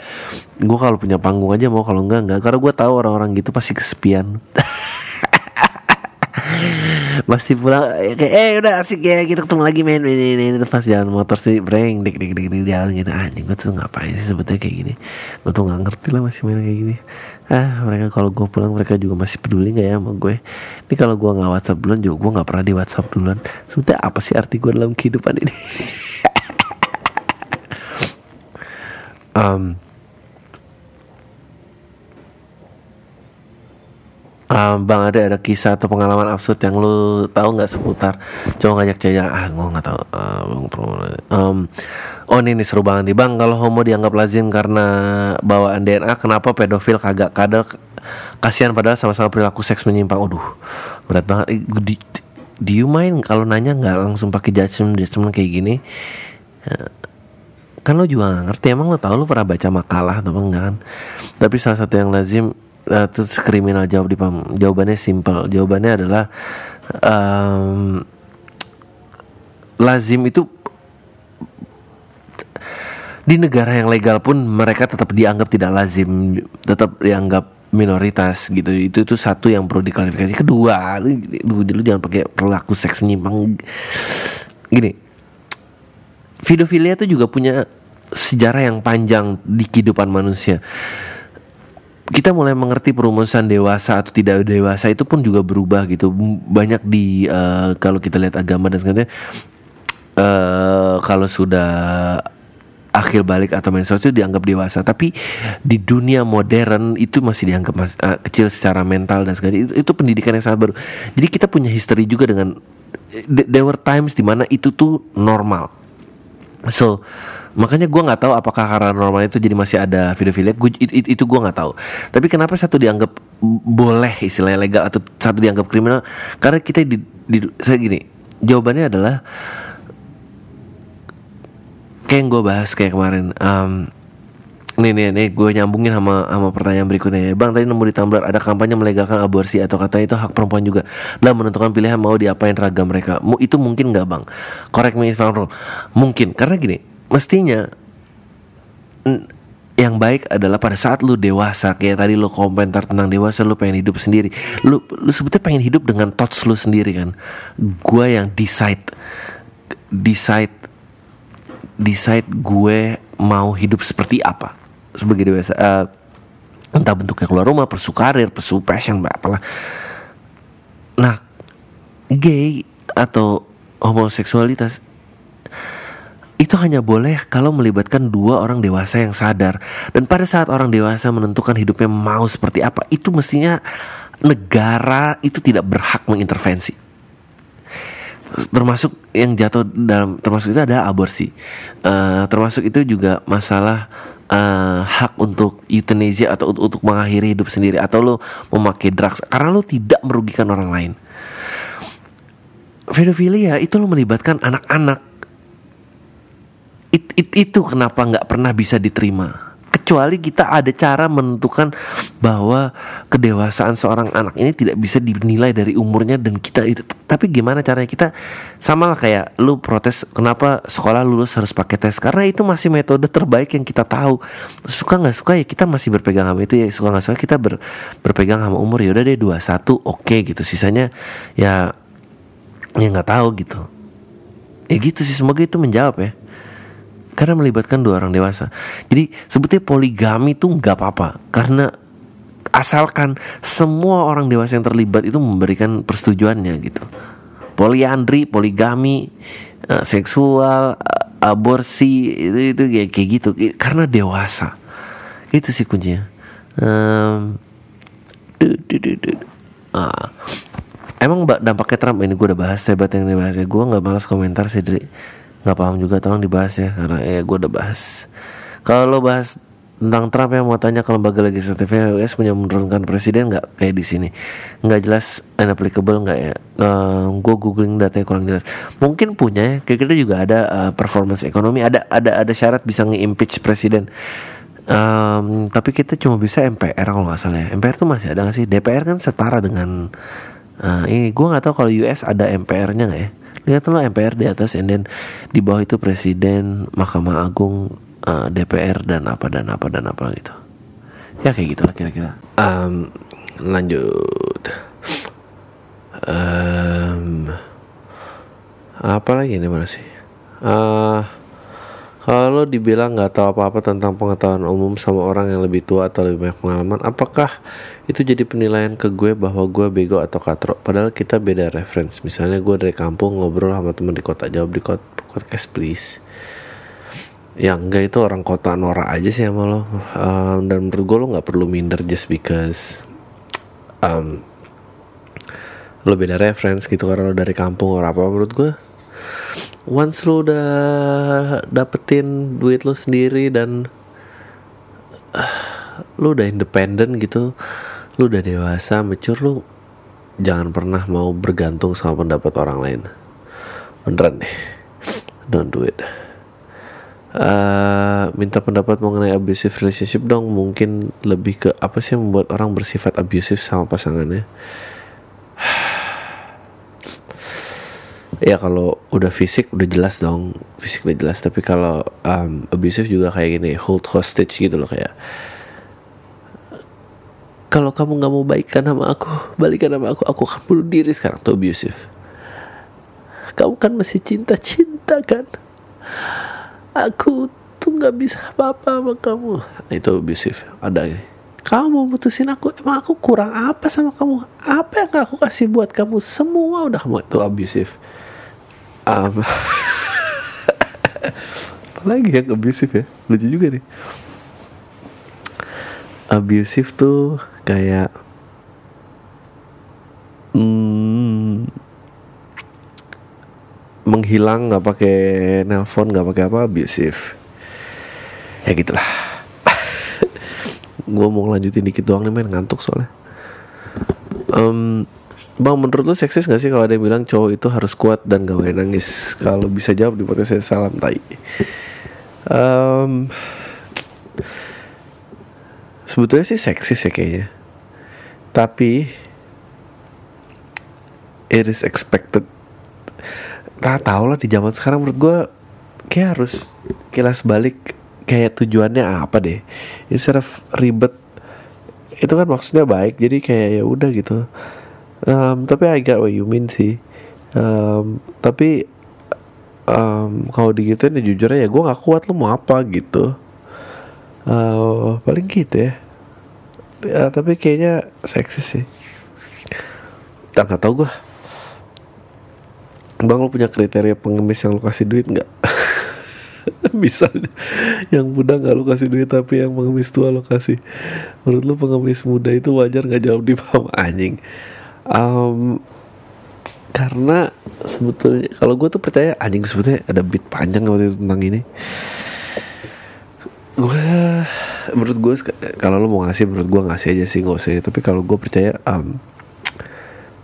gue kalau punya panggung aja mau kalau enggak enggak karena gue tahu orang-orang gitu pasti kesepian masih pulang kayak eh udah asik ya kita ketemu lagi main ini ini, ini pas jalan motor sih breng dik dik dik dik jalan gitu. Anjing gue tuh ngapain sih sebetulnya kayak gini? Gue tuh nggak ngerti lah masih main kayak gini. Ah mereka kalau gue pulang mereka juga masih peduli nggak ya sama gue? Ini kalau gue nggak WhatsApp duluan juga gue nggak pernah di WhatsApp duluan. Sebetulnya apa sih arti gue dalam kehidupan ini? Um, Um, bang ada ada kisah atau pengalaman absurd yang lu tahu nggak seputar? Cowok ngajak cewek ah gue nggak tahu. Um, oh ini, ini seru banget nih bang. Kalau homo dianggap lazim karena bawaan DNA kenapa pedofil kagak kadal? Kasihan padahal sama-sama perilaku seks menyimpang. Aduh berat banget. Di, do you mind kalau nanya nggak langsung pakai judgement judgement kayak gini? Ya, kan lo juga gak ngerti. Emang lo tau lo pernah baca makalah atau enggak kan? Tapi salah satu yang lazim uh, terus kriminal jawab di pam jawabannya simpel jawabannya adalah um, lazim itu di negara yang legal pun mereka tetap dianggap tidak lazim tetap dianggap minoritas gitu. Itu itu satu yang perlu diklarifikasi. Kedua lu, lu jangan pakai perilaku seks menyimpang. Gini pedofilia itu juga punya sejarah yang panjang di kehidupan manusia kita mulai mengerti perumusan dewasa atau tidak dewasa itu pun juga berubah gitu. Banyak di uh, kalau kita lihat agama dan sebagainya uh, kalau sudah akhir balik atau menstruasi itu dianggap dewasa. Tapi di dunia modern itu masih dianggap mas, uh, kecil secara mental dan sebagainya itu, itu pendidikan yang sangat baru. Jadi kita punya history juga dengan there were times di mana itu tuh normal. So makanya gue nggak tahu apakah karena normal itu jadi masih ada video-video gue it, it, itu gue nggak tahu tapi kenapa satu dianggap boleh istilahnya legal atau satu dianggap kriminal karena kita di, di saya gini jawabannya adalah kayak yang gue bahas kayak kemarin um, Nih nih nih gue nyambungin sama sama pertanyaan berikutnya ya. Bang tadi nemu di Tumblr ada kampanye melegalkan aborsi atau kata itu hak perempuan juga dan menentukan pilihan mau diapain ragam mereka. Itu mungkin nggak bang? Correct me if I'm wrong. Mungkin karena gini mestinya yang baik adalah pada saat lu dewasa. Kayak tadi lu komentar tentang dewasa lu pengen hidup sendiri. Lu lu sebetulnya pengen hidup dengan thoughts lu sendiri kan? Gue yang decide decide decide gue mau hidup seperti apa. Sebagai dewasa uh, entah bentuknya keluar rumah persu karir persu passion apalah. Nah gay atau homoseksualitas itu hanya boleh kalau melibatkan dua orang dewasa yang sadar. Dan pada saat orang dewasa menentukan hidupnya mau seperti apa itu mestinya negara itu tidak berhak mengintervensi. Termasuk yang jatuh dalam termasuk itu ada aborsi. Uh, termasuk itu juga masalah uh, hak untuk euthanasia atau untuk, untuk mengakhiri hidup sendiri atau lo memakai drugs karena lo tidak merugikan orang lain. Pedofilia itu lo melibatkan anak-anak it, it, itu kenapa nggak pernah bisa diterima. Kecuali kita ada cara menentukan bahwa kedewasaan seorang anak ini tidak bisa dinilai dari umurnya dan kita itu. Tapi gimana caranya kita? Sama lah kayak lu protes kenapa sekolah lulus harus pakai tes? Karena itu masih metode terbaik yang kita tahu. Suka nggak suka ya kita masih berpegang sama itu ya. Suka nggak suka kita ber, berpegang sama umur. Ya udah deh dua satu oke okay, gitu. Sisanya ya ya nggak tahu gitu. Ya gitu sih semoga itu menjawab ya karena melibatkan dua orang dewasa. Jadi sebetulnya poligami itu nggak apa-apa karena asalkan semua orang dewasa yang terlibat itu memberikan persetujuannya gitu. Poliandri, poligami, uh, seksual, uh, aborsi itu itu kayak gitu karena dewasa. Itu sih kuncinya. Um, uh, emang dampaknya Trump ini gue udah bahas hebat yang dibahas ya gue nggak malas komentar sih nggak paham juga tolong dibahas ya karena ya gue udah bahas. Kalau lo bahas tentang Trump yang mau tanya ke lembaga legislatifnya US punya menurunkan presiden nggak? Kayak di sini. Nggak jelas inapplicable nggak ya? Uh, eh, gue googling datanya kurang jelas. Mungkin punya ya kayak kita juga ada uh, performance ekonomi. Ada ada ada syarat bisa nge-impeach presiden. Um, tapi kita cuma bisa MPR kalau nggak salah ya. MPR tuh masih ada nggak sih? DPR kan setara dengan Nah, ini. Gue nggak tahu kalau US ada MPR-nya nggak ya. Lihat lo MPR di atas, and then di bawah itu presiden, Mahkamah Agung, uh, DPR dan apa dan apa dan apa gitu. Ya kayak gitu lah kira-kira. Um, lanjut. Um, apa lagi ini mana sih? Uh, kalau dibilang nggak tahu apa-apa tentang pengetahuan umum sama orang yang lebih tua atau lebih banyak pengalaman, apakah itu jadi penilaian ke gue bahwa gue bego atau katro? Padahal kita beda reference. Misalnya gue dari kampung ngobrol sama temen di kota, jawab di kota, podcast please. Yang enggak itu orang kota norak aja sih sama lo. Um, dan menurut gue lo nggak perlu minder just because um, lo beda reference gitu karena lo dari kampung orang apa menurut gue once lu udah dapetin duit lu sendiri dan uh, lu udah independen gitu lu udah dewasa mature lu jangan pernah mau bergantung sama pendapat orang lain. Beneran deh. Don't do it. Uh, minta pendapat mengenai abusive relationship dong. Mungkin lebih ke apa sih yang membuat orang bersifat abusive sama pasangannya ya kalau udah fisik udah jelas dong. Fisik udah jelas. Tapi kalau um, abusive juga kayak gini hold hostage gitu loh kayak kalau kamu nggak mau baikkan sama aku balikan sama aku aku akan bunuh diri sekarang. Tuh abusive. Kamu kan masih cinta cinta kan? Aku tuh nggak bisa apa-apa sama kamu. Nah, itu abusive. Ada ini. Kamu mau putusin aku? Emang aku kurang apa sama kamu? Apa yang aku kasih buat kamu? Semua udah kamu. Itu abusive um, lagi yang abusive ya? Lucu juga nih. Abusive tuh kayak hmm, menghilang nggak pakai nelpon nggak pakai apa abusive. Ya gitulah. Gue mau lanjutin dikit doang nih main ngantuk soalnya. Um, Bang, menurut lu seksis gak sih kalau ada yang bilang cowok itu harus kuat dan gak boleh nangis? Kalau bisa jawab di podcast saya salam tai. Um, sebetulnya sih seksis ya kayaknya. Tapi it is expected. Tak tau lah di zaman sekarang menurut gue kayak harus kilas balik kayak tujuannya apa deh. Instead of ribet itu kan maksudnya baik jadi kayak ya udah gitu um, tapi I got what you mean sih. Um, tapi um, kalau digituin ya jujur aja gue nggak kuat lu mau apa gitu. Uh, paling gitu ya. Uh, tapi kayaknya seksi sih. Tak nggak tau gue bang lu punya kriteria pengemis yang lu kasih duit nggak? Misalnya yang muda nggak lu kasih duit tapi yang pengemis tua lu kasih. Menurut lu pengemis muda itu wajar nggak jawab di bawah anjing um, karena sebetulnya kalau gue tuh percaya anjing sebetulnya ada beat panjang waktu itu tentang ini. Gue menurut gue kalau lo mau ngasih menurut gue ngasih aja sih nggak usah tapi kalau gue percaya um,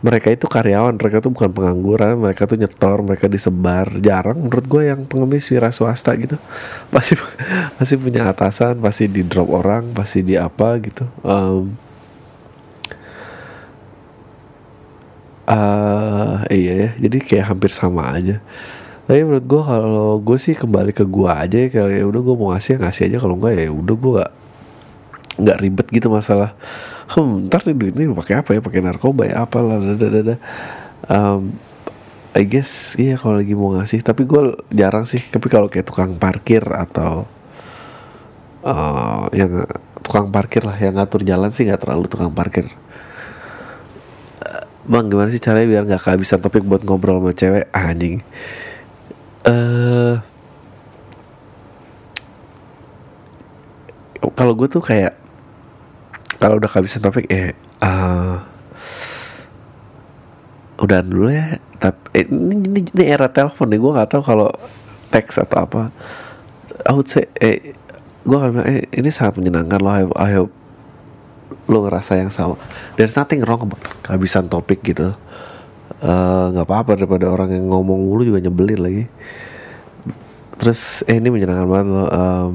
mereka itu karyawan mereka tuh bukan pengangguran mereka tuh nyetor mereka disebar. Jarang menurut gue yang pengemis wira swasta gitu. Pasti pasti punya atasan pasti di drop orang pasti di apa gitu. Um, uh, iya ya jadi kayak hampir sama aja. Tapi menurut gue kalau gue sih kembali ke gue aja ya kayak ya udah gue mau ngasih ya ngasih aja kalau enggak ya udah gue gak nggak ribet gitu masalah. Hmm ntar nih duit ini pakai apa ya? Pakai narkoba ya apa lah dada dada um, I guess iya kalau lagi mau ngasih. Tapi gue jarang sih tapi kalau kayak tukang parkir atau uh, yang tukang parkir lah yang ngatur jalan sih nggak terlalu tukang parkir Bang gimana sih caranya biar nggak kehabisan topik buat ngobrol sama cewek? Ah, anjing. Uh, kalau gue tuh kayak kalau udah kehabisan topik ya uh, udah dulu ya. Tapi eh, ini, ini, ini era telepon nih gue nggak tahu kalau teks atau apa. I would say eh gue akan bilang eh, ini sangat menyenangkan loh. I, I hope lo ngerasa yang sama. There's nothing wrong about kehabisan topik gitu. Eh, nggak uh, apa-apa daripada orang yang ngomong mulu juga nyebelin lagi. Terus eh ini menyenangkan banget lo um,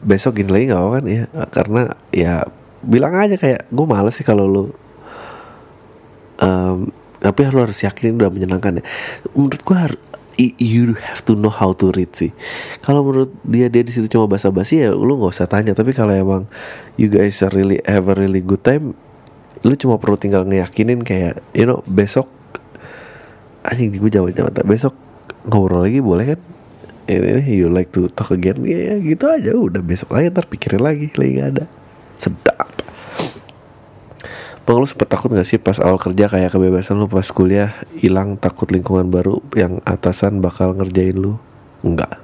besok gini lagi nggak apa kan? Ya karena ya bilang aja kayak gue males sih kalau lo um, tapi lu harus yakin udah menyenangkan ya. Menurut gue harus you have to know how to read sih. Kalau menurut dia dia di situ cuma basa-basi ya lu nggak usah tanya. Tapi kalau emang you guys are really a really good time lu cuma perlu tinggal ngeyakinin kayak you know besok anjing gue jawab jawab besok ngobrol lagi boleh kan? Ini you like to talk again ya, ya gitu aja. Udah besok lagi ntar pikirin lagi lagi gak ada. Sedap Bang lu sempet takut gak sih pas awal kerja kayak kebebasan lu pas kuliah hilang takut lingkungan baru yang atasan bakal ngerjain lu? Enggak.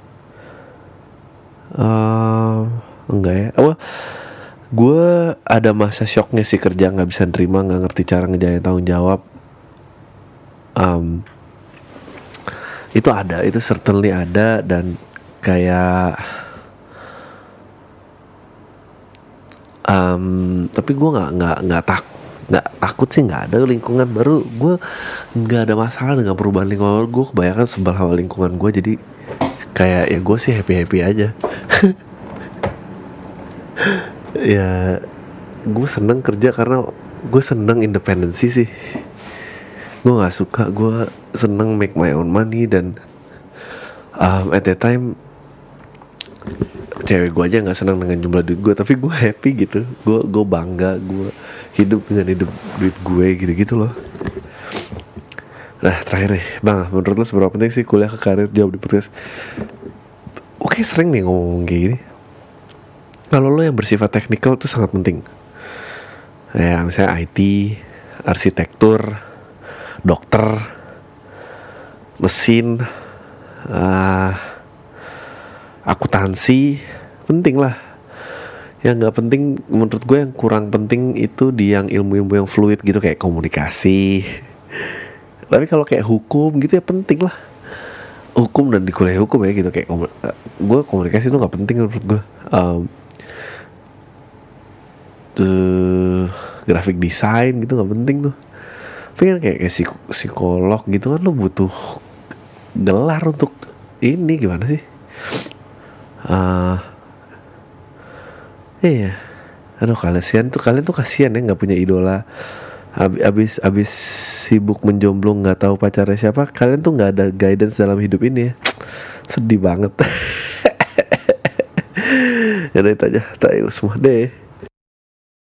Uh, enggak ya. Apa? Gue ada masa shocknya sih kerja nggak bisa terima nggak ngerti cara ngejalan tanggung jawab. Um, itu ada, itu certainly ada dan kayak um, tapi gue nggak nggak nggak tak nggak takut sih nggak ada lingkungan. Baru gue nggak ada masalah dengan perubahan lingkungan. Gue kebanyakan sebel sama lingkungan gue jadi kayak ya gue sih happy happy aja. Ya gue seneng kerja karena gue seneng independensi sih. Gue nggak suka. Gue seneng make my own money dan um, at that time cewek gue aja nggak senang dengan jumlah duit gue tapi gue happy gitu. Gue gue bangga. Gue hidup dengan hidup duit gue gitu gitu loh. Nah terakhir nih. Bang menurut lo seberapa penting sih kuliah ke karir? Jawab di podcast. Oke sering nih ngomong kayak gini. Kalau lo yang bersifat teknikal tuh sangat penting. Ya misalnya IT arsitektur dokter mesin uh, akuntansi penting lah yang nggak penting menurut gue yang kurang penting itu di yang ilmu-ilmu yang fluid gitu kayak komunikasi. Tapi kalau kayak hukum gitu ya penting lah. Hukum dan di kuliah hukum ya gitu kayak gue komunikasi itu nggak penting menurut gue. Um, tuh grafik desain gitu nggak penting tuh. Tapi kan kayak, kayak psikolog gitu kan lo butuh gelar untuk ini gimana sih? Uh, iya. Aduh kalian tuh kalian tuh kasihan ya nggak punya idola. Abis abis sibuk menjomblo nggak tahu pacarnya siapa kalian tuh nggak ada guidance dalam hidup ini ya. Sedih banget. Ya itu aja. Tak semua deh